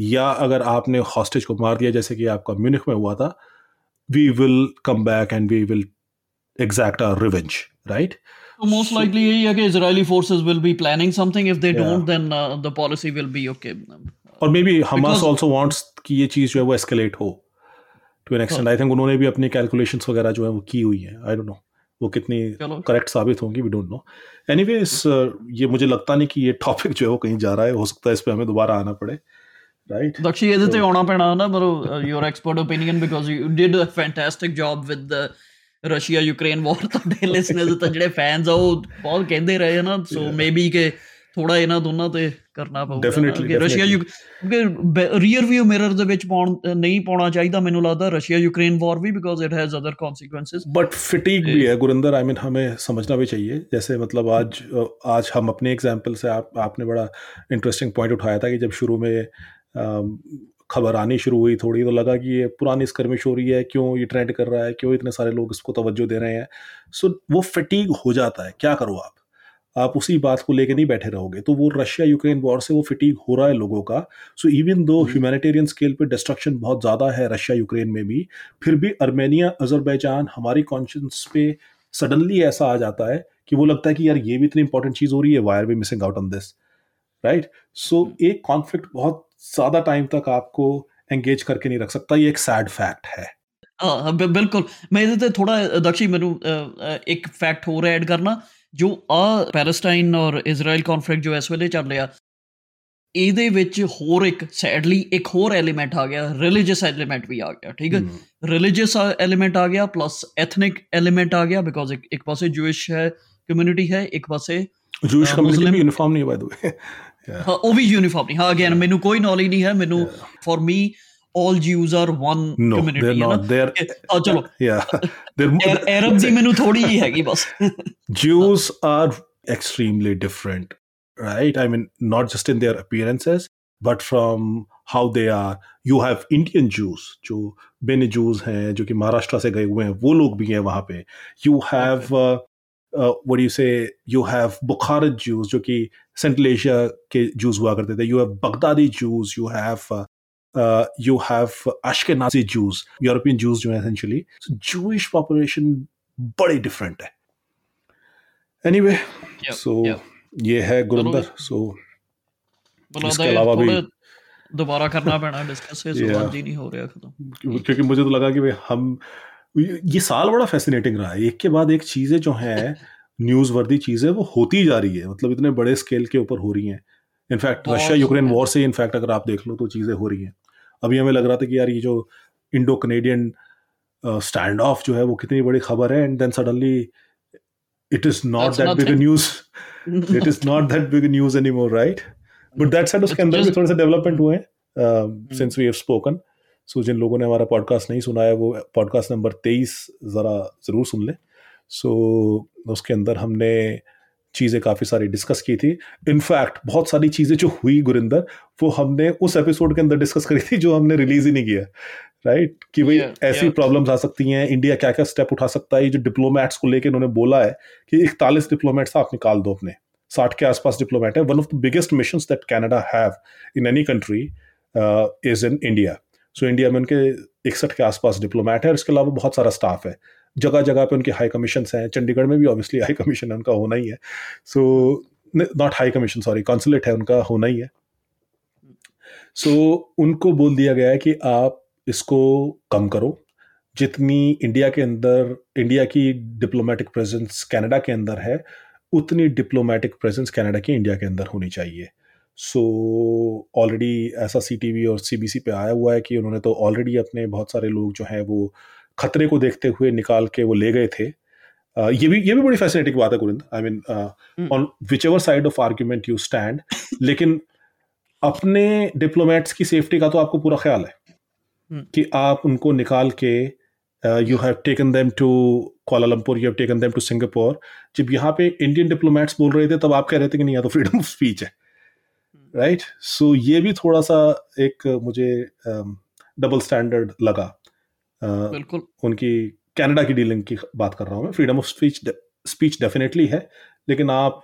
या अगर आपने हॉस्टेज को मार दिया जैसे कि आपका म्यूनिक में हुआ था we will come back and we will exact our revenge right? So most likely yeah, okay, israeli forces will be planning something. If they yeah. don't then uh, the policy will be okay. or maybe hamas because, also wants कि ये चीज़ जो है वो escalate हो to an extent I think उन्होंने भी अपनी calculations वगैरह जो है वो की हुई है. आई डोंट नो वो कितनी करेक्ट साबित होंगी वी डोंट नो एनीवेज ये मुझे लगता नहीं कि ये टॉपिक जो है वो कहीं जा रहा है हो सकता है इस पे हमें दोबारा आना पड़े right ਦਕਸ਼ੀ ਇਹਦੇ ਤੇ ਆਉਣਾ ਪੈਣਾ ਨਾ ਮਤਲਬ your expert opinion because you did a fantastic job with the Russia Ukraine war ਤੁਹਾਡੇ ਲਿਸਨਰਸ ਤਾਂ ਜਿਹੜੇ ਫੈਨਸ ਆ ਉਹ ਬਹੁਤ ਕਹਿੰਦੇ ਰਹੇ ਨਾ ਸੋ ਮੇਬੀ ਕਿ ਥੋੜਾ ਇਹਨਾਂ ਦੋਨਾਂ ਤੇ ਕਰਨਾ ਪਊਗਾ definitely Russia rear view mirror ਦੇ ਵਿੱਚ ਪਾਉਣ ਨਹੀਂ ਪਾਉਣਾ ਚਾਹੀਦਾ ਮੈਨੂੰ ਲੱਗਦਾ ਰਸ਼ੀਆ यूक्रेन वॉर भी because it has other consequences but फिटीक भी है गुरिंदर आई मीन हमें समझना भी चाहिए जैसे मतलब आज आज हम अपने एग्जांपल से आप आपने बड़ा इंटरेस्टिंग पॉइंट उठाया था कि जब शुरू में खबर आनी शुरू हुई थोड़ी तो लगा कि ये पुरानी स्कर्मिश हो रही है क्यों ये ट्रेंड कर रहा है क्यों इतने सारे लोग इसको तवज्जो दे रहे हैं सो so, वो फिटीक हो जाता है क्या करो आप आप उसी बात को लेकर नहीं बैठे रहोगे। तो वो रशिया यूक्रेन वॉर से वो फिटीक हो रहा है लोगों का। So even though humanitarian scale पे डिस्ट्रक्शन बहुत ज़्यादा है रशिया यूक्रेन में भी फिर भी अर्मेनिया अजरबैजान हमारी कॉन्शियस पे सडनली ऐसा आ जाता है कि वो लगता है कि यार ये भी इतनी इंपॉर्टेंट चीज़ हो रही है where we missing out on this right so एक कॉन्फ्लिक्ट बहुत ज़्यादा टाइम तक आपको एंगेज करके नहीं रख सकता ये एक सैड फैक्ट है। हाँ, हाँ बिल्कुल। मैं थोड़ा दक्षी मैं एक फैक्ट हो रहा है ऐड करना। ਜੋ ਆ ਪੈਲਸਟਾਈਨ ਔਰ ਇਜ਼ਰਾਈਲ ਕਨਫਲਿਕਟ ਜੋ ਇਸ ਵੇਲੇ ਚੱਲ ਰਿਹਾ ਇਹਦੇ ਵਿੱਚ ਹੋਰ ਇੱਕ ਸੈਡਲੀ ਇੱਕ ਹੋਰ ਐਲੀਮੈਂਟ ਆ ਗਿਆ ਰਿਲੀਜੀਅਸ ਐਲੀਮੈਂਟ ਵੀ ਆ ਗਿਆ ਠੀਕ ਹੈ? ਰਿਲੀਜੀਅਸ ਐਲੀਮੈਂਟ ਆ ਗਿਆ ਪਲੱਸ ਐਥਨਿਕ ਐਲੀਮੈਂਟ ਆ ਗਿਆ ਬਿਕੋਜ਼ ਇੱਕ ਇੱਕ ਪਾਸੇ ਜੂਇਸ਼ ਹੈ ਕਮਿਊਨਿਟੀ ਹੈ ਇੱਕ ਪਾਸੇ ਜੂਇਸ਼ ਕਮਿਊਨਿਟੀ ਵੀ ਯੂਨੀਫਾਰਮ ਨਹੀਂ ਬਾਈ ਦ ਵੇ ਹਾਂ ਉਹ ਵੀ ਯੂਨੀਫਾਰਮ ਨਹੀਂ। ਹਾਂ ਅਗੇਨ ਮੈਨੂੰ ਕੋਈ ਨੌਲੇਜ ਨਹੀਂ ਹੈ ਮੈਨੂੰ for me all Jews are one no, community they're not. They're, uh, yeah. They're arab di mainu thodi hi hai bas jews are extremely different right? I mean not just in their appearances but from how they are. You have indian jews जो Bene Jews हैं जो कि महाराष्ट्र से You have, हैं वो लोग भी हैं You पे। यू you have यू से यू jews you have जो कि सेंट्रल एशिया के जूस हुआ You have have Baghdadi Jews you have uh, you have Ashkenazi Jews, European Jews जो हैं essentially. So Jewish population बड़े different है. Anyway, Yep, so yep. ये है गुरिंदर. So इसके अलावा भी दोबारा करना पैना डिस्कस है Yeah. जी नहीं हो रहा खत्म क्योंकि मुझे तो लगा कि भाई हम ये साल बड़ा फैसिनेटिंग रहा है एक के बाद एक चीज़ें जो हैं न्यूज़ वर्दी चीज़ें वो होती जा रही है मतलब इतने बड़े स्केल के ऊपर हो रही हैं in fact Russia Ukraine war से इनफैक्ट अगर आप देख लो तो चीज़ें हो रही हैं। अभी हमें लग रहा था कि यार ये जो इंडो कनेडियन स्टैंड ऑफ़ जो है वो कितनी बड़ी खबर है and then suddenly it is not that big news it is not that big news any more right but that side उसके अंदर भी थोड़े से डेवलपमेंट हुए हैं since we have spoken so जिन लोगों ने हमारा पॉडकास्ट नहीं सुना है वो पॉडकास्ट नंबर तेईस ज़रा ज़रूर सुन लें। सो so, उसके अंदर हमने चीज़ें काफ़ी सारी डिस्कस की थी। इनफैक्ट बहुत सारी चीज़ें जो हुई गुरिंदर वो हमने उस एपिसोड के अंदर डिस्कस करी थी जो हमने रिलीज़ ही नहीं किया। Right right? कि भाई Yeah, ऐसी yeah. प्रॉब्लम्स आ सकती हैं इंडिया क्या क्या स्टेप उठा सकता है? जो डिप्लोमेट्स को लेकर उन्होंने बोला है कि इकतालीस डिप्लोमेट्स आप निकाल दो अपने। साठ के आसपास डिप्लोमेट है। One of the biggest mission that Canada have in any country is in India so India में उनके इकसठ के आसपास डिप्लोमेट है और इसके अलावा बहुत सारा स्टाफ है। जगह जगह पे उनके हाई कमीशन हैं। चंडीगढ़ में भी ऑब्वियसली हाई कमीशन उनका होना ही है। So not high commission sorry consulate है उनका होना ही है। सो so, उनको बोल दिया गया है कि आप इसको कम करो। जितनी इंडिया के अंदर इंडिया की डिप्लोमेटिक प्रेजेंस कनाडा के अंदर है उतनी डिप्लोमेटिक प्रेजेंस कनाडा की इंडिया के अंदर होनी चाहिए। सो so, ऑलरेडी ऐसा सी और सी पे आया हुआ है कि उन्होंने तो ऑलरेडी अपने बहुत सारे लोग जो हैं वो खतरे को देखते हुए निकाल के वो ले गए थे। Uh, ये भी ये भी बड़ी फैसिनेटिंग बात है Gurinder I mean on whichever side of argument you stand लेकिन अपने डिप्लोमेट्स की सेफ्टी का तो आपको पूरा ख्याल है हम्म। कि आप उनको निकाल के you have taken them to Kuala Lumpur you have taken them to Singapore जब यहाँ पे इंडियन डिप्लोमेट्स बोल रहे थे तब आप कह रहे थे कि नहीं यहाँ तो फ्रीडम ऑफ़ स्पीच है। राइट सो so, ये भी थोड़ा सा एक मुझे डबल स्टैंडर्ड लगा। बिल्कुल। उनकी कनाडा की डीलिंग की बात कर रहा हूँ मैं। Freedom of speech speech definitely है। लेकिन आप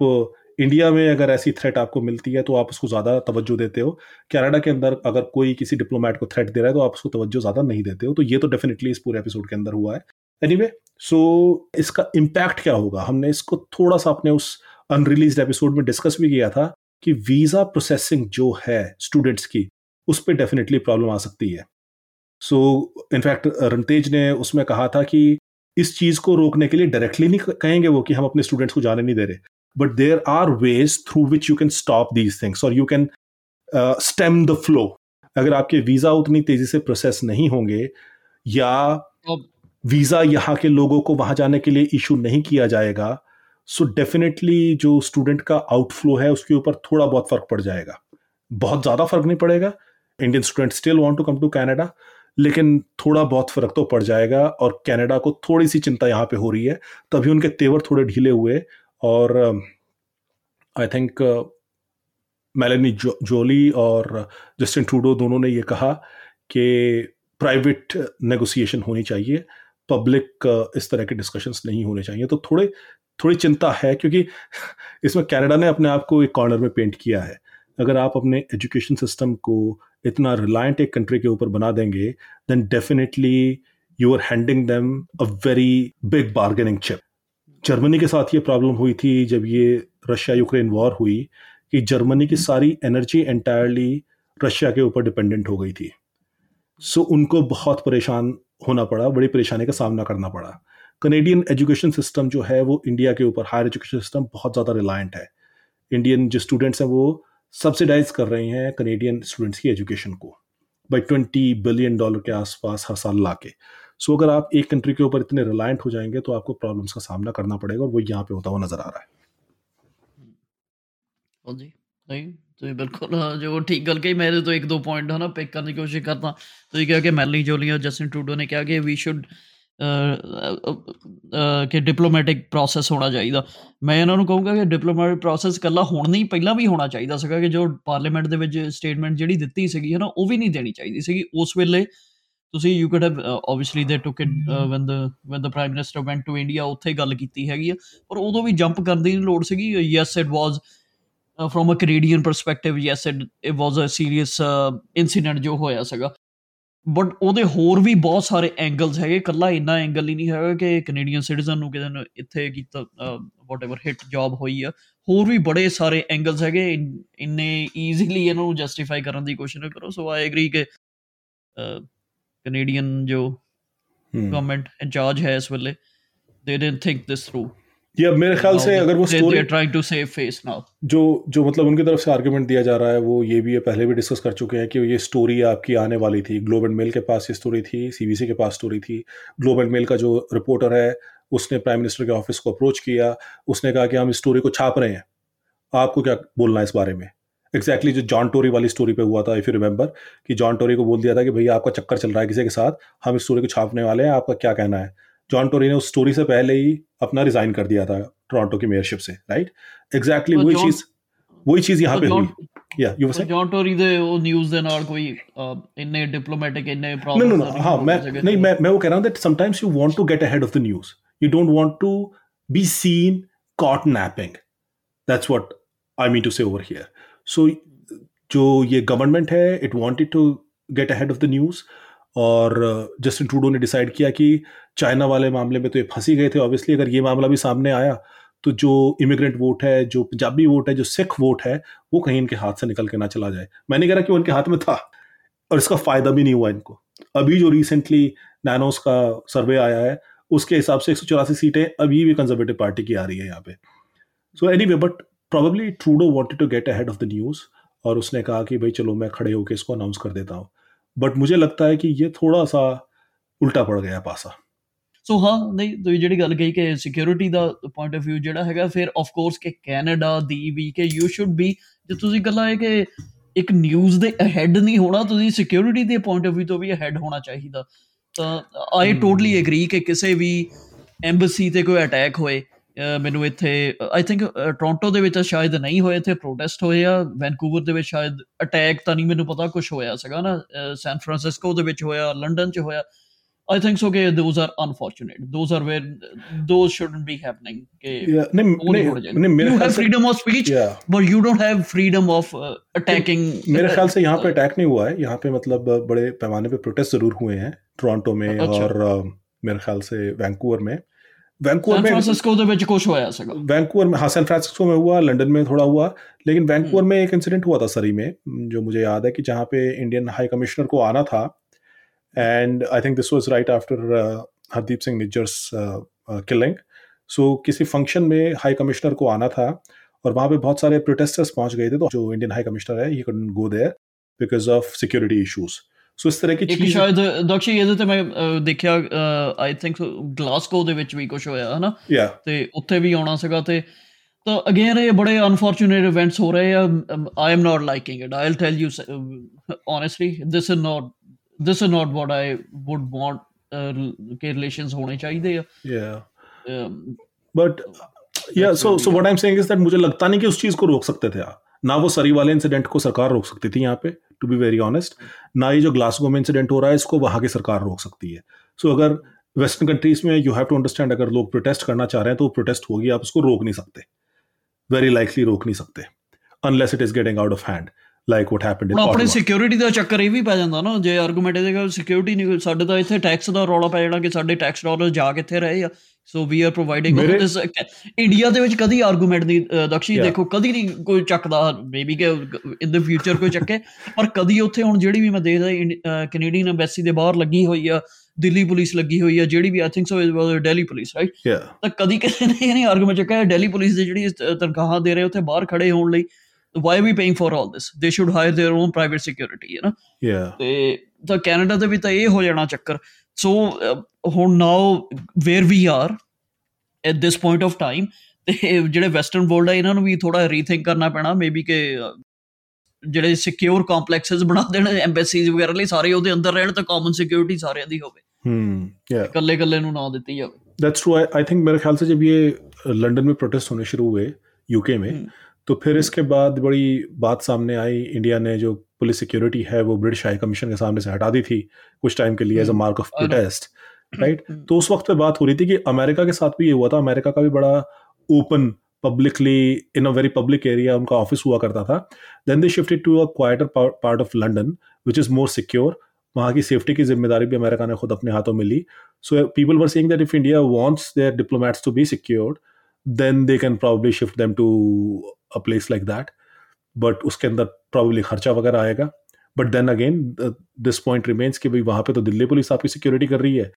इंडिया में अगर ऐसी थ्रेट आपको मिलती है तो आप उसको ज़्यादा तवज्जो देते हो। कनाडा के अंदर अगर कोई किसी डिप्लोमेट को थ्रेट दे रहा है तो आप उसको तवज्जो ज़्यादा नहीं देते हो। तो ये तो डेफिनेटली इस पूरे एपिसोड के अंदर हुआ है। एनीवे सो इसका इम्पैक्ट क्या होगा? हमने इसको थोड़ा सा अपने उस अनरिलीज एपिसोड में डिस्कस भी किया था कि वीज़ा प्रोसेसिंग जो है स्टूडेंट्स की उस पर डेफिनेटली प्रॉब्लम आ सकती है। सो इनफैक्ट रणतेज ने उसमें कहा था कि इस चीज़ को रोकने के लिए डायरेक्टली नहीं कहेंगे वो कि हम अपने स्टूडेंट्स को जाने नहीं दे रहे। But there are ways through which you can stop these things और you can stem the flow अगर आपके वीज़ा उतनी तेज़ी से प्रोसेस नहीं होंगे या वीज़ा यहाँ के लोगों को वहाँ जाने के लिए इशू नहीं किया जाएगा सो so डेफिनेटली जो स्टूडेंट का आउटफ्लो है उसके ऊपर थोड़ा बहुत फ़र्क पड़ जाएगा। बहुत ज़्यादा फ़र्क नहीं पड़ेगा। Indian student still want to come to Canada लेकिन थोड़ा बहुत फ़र्क तो पड़ जाएगा और कनाडा को थोड़ी सी चिंता यहाँ पे हो रही है। तभी उनके तेवर थोड़े ढीले हुए और आई थिंक मेलेनी जो, जोली और जस्टिन ट्रूडो दोनों ने ये कहा कि प्राइवेट नेगोशिएशन होनी चाहिए पब्लिक इस तरह के डिस्कशंस नहीं होने चाहिए। तो थोड़े थोड़ी चिंता है क्योंकि इसमें कनाडा ने अपने आप को एक कॉर्नर में पेंट किया है। अगर आप अपने एजुकेशन सिस्टम को इतना रिलायंट एक कंट्री के ऊपर बना देंगे then definitely you are handing them a very big bargaining chip Germany के साथ ये प्रॉब्लम हुई थी जब ये रशिया यूक्रेन वॉर हुई कि जर्मनी की सारी एनर्जी एंटायरली रशिया के ऊपर डिपेंडेंट हो गई थी। सो so, उनको बहुत परेशान होना पड़ा बड़ी परेशानी का सामना करना पड़ा। कनेडियन एजुकेशन सिस्टम जो है वो इंडिया के ऊपर हायर एजुकेशन सिस्टम बहुत ज़्यादा रिलायंट है। इंडियन जो स्टूडेंट्स हैं वो सब्सिडाइज कर रहे हैं कनेडियन स्टूडेंट्स की एजुकेशन को बाई ट्वेंटी बिलियन डॉलर के आसपास हर साल ला के सो अगर आप एक कंट्री के ऊपर इतने रिलायंट हो जाएँगे तो आपको प्रॉब्लम्स का सामना करना पड़ेगा और वो यहाँ पे होता हुआ नज़र आ रहा है। हाँ तो बिल्कुल हाँ, जो ठीक गल कही मेरे तो एक दो पॉइंट है ना पिक करने की कोशिश करता। तो ये क्या कि मैली जोली और जस्टिन टूडो ने कहा कि वी शुड ਕਿ ਡਿਪਲੋਮੈਟਿਕ ਪ੍ਰੋਸੈਸ ਹੋਣਾ ਚਾਹੀਦਾ। ਮੈਂ ਇਹਨਾਂ ਨੂੰ ਕਹੂੰਗਾ ਕਿ ਡਿਪਲੋਮੈਟਿਕ ਪ੍ਰੋਸੈਸ ਕੱਲਾ ਹੁਣ ਨਹੀਂ, ਪਹਿਲਾਂ ਵੀ ਹੋਣਾ ਚਾਹੀਦਾ ਸੀਗਾ ਕਿ ਜੋ ਪਾਰਲੀਮੈਂਟ ਦੇ ਵਿੱਚ ਸਟੇਟਮੈਂਟ ਜਿਹੜੀ ਦਿੱਤੀ ਸੀਗੀ ਹੈ ਨਾ ਉਹ ਵੀ ਨਹੀਂ ਦੇਣੀ ਚਾਹੀਦੀ ਸੀਗੀ। ਉਸ ਵੇਲੇ ਤੁਸੀਂ you could have obviously they took it when the when the prime minister went to India ਉੱਥੇ ਗੱਲ ਕੀਤੀ ਹੈਗੀ ਆ। ਪਰ ਉਦੋਂ ਵੀ ਜੰਪ ਕਰਨ ਦੀ ਲੋੜ ਸੀਗੀ। Yes it was from a Canadian perspective yes it it was a serious incident ਜੋ ਹੋਇਆ ਸੀਗਾ। ਬਟ ਉਹਦੇ ਹੋਰ ਵੀ ਬਹੁਤ ਸਾਰੇ ਐਂਗਲਸ ਹੈਗੇ ਕੱਲਾ ਇੰਨਾ ਐਂਗਲ ਹੀ ਨਹੀਂ ਹੈਗਾ ਕਿ ਕੈਨੇਡੀਅਨ ਸਿਟੀਜ਼ਨ ਨੂੰ ਕਿਤੇ ਇੱਥੇ ਕੀਤਾ ਵਾਟਐਵਰ ਹਿੱਟ ਜੌਬ ਹੋਈ ਆ। ਹੋਰ ਵੀ ਬੜੇ ਸਾਰੇ ਐਂਗਲਸ ਹੈਗੇ ਇੰਨੇ ਈਜ਼ੀਲੀ ਇਹਨੂੰ ਜਸਟੀਫਾਈ ਕਰਨ ਦੀ ਕੋਸ਼ਿਸ਼ ਨਾ ਕਰੋ। ਸੋ ਆਈ ਐਗਰੀ ਕਿ ਕੈਨੇਡੀਅਨ ਜੋ ਗਵਰਨਮੈਂਟ ਇੰਚਾਰਜ ਹੈ ਇਸ ਵੇਲੇ ਦੇ ਡਿਡਨਟ ਥਿੰਕ ਦਿਸ ਥਰੂ या मेरे ख्याल से अगर वो story trying to save face now जो जो मतलब उनकी तरफ़ से आर्गुमेंट दिया जा रहा है वो ये भी है पहले भी डिस्कस कर चुके हैं कि ये स्टोरी आपकी आने वाली थी। ग्लोब एंड मेल के पास ये स्टोरी थी सीबीसी के पास स्टोरी थी। ग्लोब एंड मेल का जो रिपोर्टर है उसने प्राइम मिनिस्टर के ऑफ़िस को अप्रोच किया। उसने कहा कि हम इस स्टोरी को छाप रहे हैं। आपको क्या बोलना है इस बारे में? एग्जैक्टली exactly जो जॉन टोरी वाली स्टोरी पे हुआ था इफ़ यू रिमेंबर कि जॉन टोरी को बोल दिया था कि भैया आपका चक्कर चल रहा है किसी के साथ हम इस स्टोरी को छापने वाले हैं आपका क्या कहना है? जॉन टोरी ने उस स्टोरी से पहले ही अपना रिजाइन कर दिया था टोरंटो की मेयरशिप से राइट एग्जैक्टली वही चीज़ वही चीज़ यहाँ पे हुई। टू बी सीन गवर्नमेंट है it wanted to get ahead of the news और जस्टिन ट्रूडो ने डिसाइड किया कि चाइना वाले मामले में तो ये फंसी गए थे ऑब्वियसली अगर ये मामला भी सामने आया तो जो इमिग्रेंट वोट है, जो पंजाबी वोट है, जो सिख वोट है, वो कहीं इनके हाथ से निकल के ना चला जाए। मैंने कह रहा कि वो इनके हाथ में था और इसका फ़ायदा भी नहीं हुआ इनको। अभी जो रिसेंटली नैनोस का सर्वे आया है, उसके हिसाब से एक सौ चौरासी सीटें अभी भी कंजर्वेटिव पार्टी की आ रही है यहाँ पे। So anyway but probably Trudeau wanted to get ahead of the news और उसने कहा कि भाई चलो मैं खड़े होकर इसको अनाउंस कर देता हूँ। बट मुझे लगता है कि ये थोड़ा सा उल्टा पड़ गया पासा ਸੋ ਹਾਂ ਨਹੀਂ ਤੁਸੀਂ ਜਿਹੜੀ ਗੱਲ ਕਹੀ ਕਿ ਸਿਕਿਉਰਿਟੀ ਦਾ ਪੁਆਇੰਟ ਆਫ View ਜਿਹੜਾ ਹੈਗਾ ਫਿਰ ਆਫ ਕੋਰਸ ਕਿ ਕੈਨੇਡਾ ਦੀ ਵੀ ਕਿ ਯੂ ਸ਼ੁੱਡ ਬੀ ਜੇ ਤੁਸੀਂ ਗੱਲਾਂ ਹੈ ਕਿ ਇੱਕ ਨਿਊਜ਼ ਦੇ ਅਹੈਡ ਨਹੀਂ ਹੋਣਾ ਤੁਸੀਂ ਸਿਕਿਉਰਿਟੀ ਦੇ ਪੁਆਇੰਟ ਆਫ View ਤੋਂ ਵੀ ਅਹੈਡ ਹੋਣਾ ਚਾਹੀਦਾ ਤਾਂ ਆਈ ਟੋਟਲੀ ਐਗਰੀ ਕਿ ਕਿਸੇ ਵੀ ਐਮਬਸੀ ਤੇ ਕੋਈ ਅਟੈਕ ਹੋਏ ਮੈਨੂੰ ਇੱਥੇ ਆਈ ਥਿੰਕ ਟੋਰਾਂਟੋ ਦੇ ਵਿੱਚ ਸ਼ਾਇਦ ਨਹੀਂ ਹੋਏ ਇੱਥੇ ਪ੍ਰੋਟੈਸਟ ਹੋਏ ਆ ਵੈਨਕੂਵਰ ਦੇ ਵਿੱਚ ਸ਼ਾਇਦ ਅਟੈਕ ਤਾਂ ਨਹੀਂ ਮੈਨੂੰ ਪਤਾ ਕੁਝ ਹੋਇਆ ਸੀਗਾ ਨਾ ਸੈਨ ਫਰਾਂਸਿਸਕੋ ਦੇ ਵਿੱਚ ਹੋਇਆ ਲੰਡਨ 'ਚ ਹੋਇਆ I think so. Okay, those are unfortunate. Those are where those shouldn't be happening. Okay, yeah, ne, ne, ne, you have freedom of speech, yeah. but you don't have freedom of uh, attacking. मेरे ख्याल से यहाँ पे attack नहीं हुआ है यहाँ पे मतलब बड़े पैमाने पे प्रोटेस्ट जरूर हुए हैं टोरंटो में अच्छा. और मेरे ख्याल से वैंकूवर में वैंकूवर में फ्रांसिस्को तो बेच कुछ हुआ ऐसा का। वैंकूवर में हाँ सैन फ्रांसिस्को में हुआ लंदन में थोड़ा हुआ लेकिन वैंकूवर में एक इंसिडेंट हुआ था सरी में जो मुझे याद है कि जहाँ पे इंडियन हाई कमिश्नर को आना था and I think this was right after Hardeep Singh Nijjar's killing सो किसी फ़ंक्शन में हाई कमिश्नर को आना था और वहाँ पे बहुत सारे प्रोटेस्टर्स पहुँच गए थे तो जो इंडियन हाई कमिश्नर है ही ये go there because of security issues ਸੋ ਇਸ ਤਰ੍ਹਾਂ ਕੀ ਚੀਜ਼ ਸ਼ਾਇਦ ਦਕਸ਼ੀ ਇਹਦੇ ਤੇ ਮੈਂ ਦੇਖਿਆ ਆਈ ਥਿੰਕ ਗਲਾਸਕੋ ਦੇ ਵਿੱਚ ਵੀ ਕੁਝ ਹੋਇਆ ਹਨਾ ਤੇ ਉੱਥੇ ਵੀ ਆਉਣਾ ਸੀਗਾ ਤੇ ਤਾਂ ਅਗੇਨ ਇਹ ਬੜੇ ਅਨਫੋਰਚੂਨੇਟ ਇਵੈਂਟਸ ਹੋ ਰਹੇ ਆ I am not liking it I will tell you honestly this is not this is not what I would want K relations ਹੋਣੇ ਚਾਹੀਦੇ ਆ yeah but yeah so so what I am saying is that मुझे लगता नहीं कि उस चीज को रोक सकते थे आप ना वो सरी वाले इंसिडेंट को सरकार रोक सकती थी यहाँ पे टू बी वेरी ऑनेस्ट ना ये जो ग्लासगो में इंसिडेंट हो रहा है इसको वहाँ की सरकार रोक सकती है सो so, अगर वेस्टर्न कंट्रीज में यू हैव टू अंडरस्टैंड अगर लोग प्रोटेस्ट करना चाह रहे हैं तो वो प्रोटेस्ट होगी आप उसको रोक नहीं सकते वेरी लाइकली रोक नहीं सकते unless it is getting out of hand like what happened in ਆਪਣੀ ਸਿਕਿਉਰਿਟੀ ਦਾ ਚੱਕਰ ਇਹ ਵੀ ਪੈ ਜਾਂਦਾ ਨਾ ਜੇ ਆਰਗੂਮੈਂਟ ਇਹਦੇ ਕੋਲ ਸਿਕਿਉਰਿਟੀ ਨਹੀਂ ਸਾਡੇ ਤਾਂ ਇੱਥੇ ਟੈਕਸ ਦਾ ਰੌਲਾ ਪੈ ਜਾਣਾ ਕਿ ਸਾਡੇ ਟੈਕਸ ਡਾਲਰ ਜਾ ਕਿੱਥੇ ਰਹੇ ਆ so we are providing this India ਦੇ ਵਿੱਚ ਕਦੀ ਆਰਗੂਮੈਂਟ ਦੀ ਦਕਸ਼ੀ ਦੇਖੋ ਕਦੀ ਨਹੀਂ ਕੋਈ ਚੱਕਦਾ ਮੇਬੀ ਕਿ ਇਨ ਦ ਫਿਊਚਰ ਕੋਈ ਚੱਕੇ ਪਰ ਕਦੀ ਉੱਥੇ ਹੁਣ ਜਿਹੜੀ ਵੀ ਮੈਂ ਦੇਖਦਾ ਕੈਨੇਡੀਅਨ ਐਮਬੈਸੀ ਦੇ ਬਾਹਰ ਲੱਗੀ ਹੋਈ ਆ ਦਿੱਲੀ ਪੁਲਿਸ ਲੱਗੀ ਹੋਈ ਆ ਜਿਹੜੀ ਵੀ I think so it was Delhi police right ਤਾਂ ਕਦੀ ਕਿਸੇ ਨੇ ਇਹ ਨਹੀਂ ਆਰਗੂਮੈਂਟ ਚੱਕਿਆ ਦਿੱਲੀ ਪੁਲਿਸ ਦੇ ਜਿਹੜੀ ਤਨਖਾਹਾਂ ਦੇ ਰਹੇ ਉੱਥੇ ਬਾਹਰ ਖੜੇ ਹੋਣ ਲਈ why are we paying for all this? They should hire their own private security you know? Yeah. ਤੇ ਤਾਂ ਕੈਨੇਡਾ ਦੇ ਵੀ ਤਾਂ ਇਹ ਹੋ ਜਾਣਾ ਚੱਕਰ ਸੋ ਹੁਣ now where we are at this point of time ਤੇ ਜਿਹੜੇ ਵੈਸਟਰਨ ਵਰਲਡ ਆ ਇਹਨਾਂ ਨੂੰ ਵੀ ਥੋੜਾ ਰੀਥਿੰਕ ਕਰਨਾ ਪੈਣਾ ਮੇਬੀ ਕਿ ਜਿਹੜੇ ਸਿਕਿਉਰ ਕੰਪਲੈਕਸਸ ਬਣਾ ਦੇਣ ਐਮਬੈਸੀਜ਼ ਵਗੈਰਾ ਲਈ ਸਾਰੇ ਉਹਦੇ ਅੰਦਰ ਰਹਿਣ ਤਾਂ ਕਾਮਨ ਸਿਕਿਉਰਿਟੀ ਸਾਰਿਆਂ ਦੀ ਹੋਵੇ ਹਮ ਯਾ ਇਕੱਲੇ ਇਕੱਲੇ ਨੂੰ ਨਾ ਦਿੱਤੀ ਜਾਵੇ दैट्स ट्रू आई थिंक मेरे ख्याल से जब ये लंदन में प्रोटेस्ट होने शुरू हुए यूके में तो फिर इसके बाद बड़ी बात सामने आई इंडिया ने जो पुलिस सिक्योरिटी है वो ब्रिटिश हाई कमीशन के सामने से हटा दी थी कुछ टाइम के लिए as a mark of protest right तो उस वक्त पे बात हो रही थी कि अमेरिका के साथ भी ये हुआ था। अमेरिका का भी बड़ा open publicly in a very public area उनका ऑफ़िस हुआ करता था। Then they shifted to a quieter part of London which is more secure वहाँ की सेफ्टी की ज़िम्मेदारी भी अमेरिका ने खुद अपने हाथों में ली। So people were saying that if India wants their diplomats to be secured then they can probably shift them to a place like that but उसके अंदर प्रॉब्ली खर्चा वगैरह आएगा but then again this point remains कि भाई वहाँ पे तो दिल्ली पुलिस आपकी सिक्योरिटी कर रही है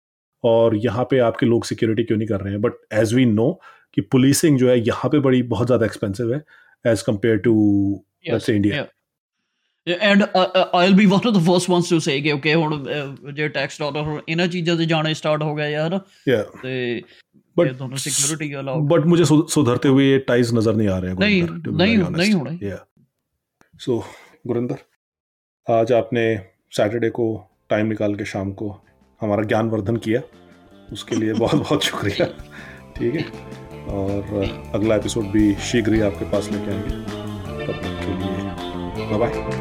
और यहाँ पे आपके लोग सिक्योरिटी क्यों नहीं कर रहे हैं बट एज वी नो कि पुलिसिंग जो है यहाँ पे बड़ी बहुत ज़्यादा एक्सपेंसिव है as compared to India and I'll be one of the first ones to say ਕਿ ਓਕੇ ਹੁਣ ਜੇ ਟੈਕਸ ਡਾਲਰ ਹੁਣ ਇਹਨਾਂ ਚੀਜ਼ਾਂ ਤੇ ਜਾਣੇ ਸਟਾਰਟ ਹੋ ਗਏ ਯਾਰ या ਤੇ बट दोनों सिक्योरिटी का अलाउ बट मुझे सु- सुधरते हुए ये टाइज नजर नहीं आ रहे हैं नहीं, गुरिंदर, So, गुरिंदर आज आपने सैटरडे को टाइम निकाल के शाम को हमारा ज्ञानवर्धन किया। उसके लिए बहुत बहुत शुक्रिया। ठीक है? और अगला एपिसोड भी शीघ्र ही आपके पास लेके आएँगे। तब तक के लिए बाय बाय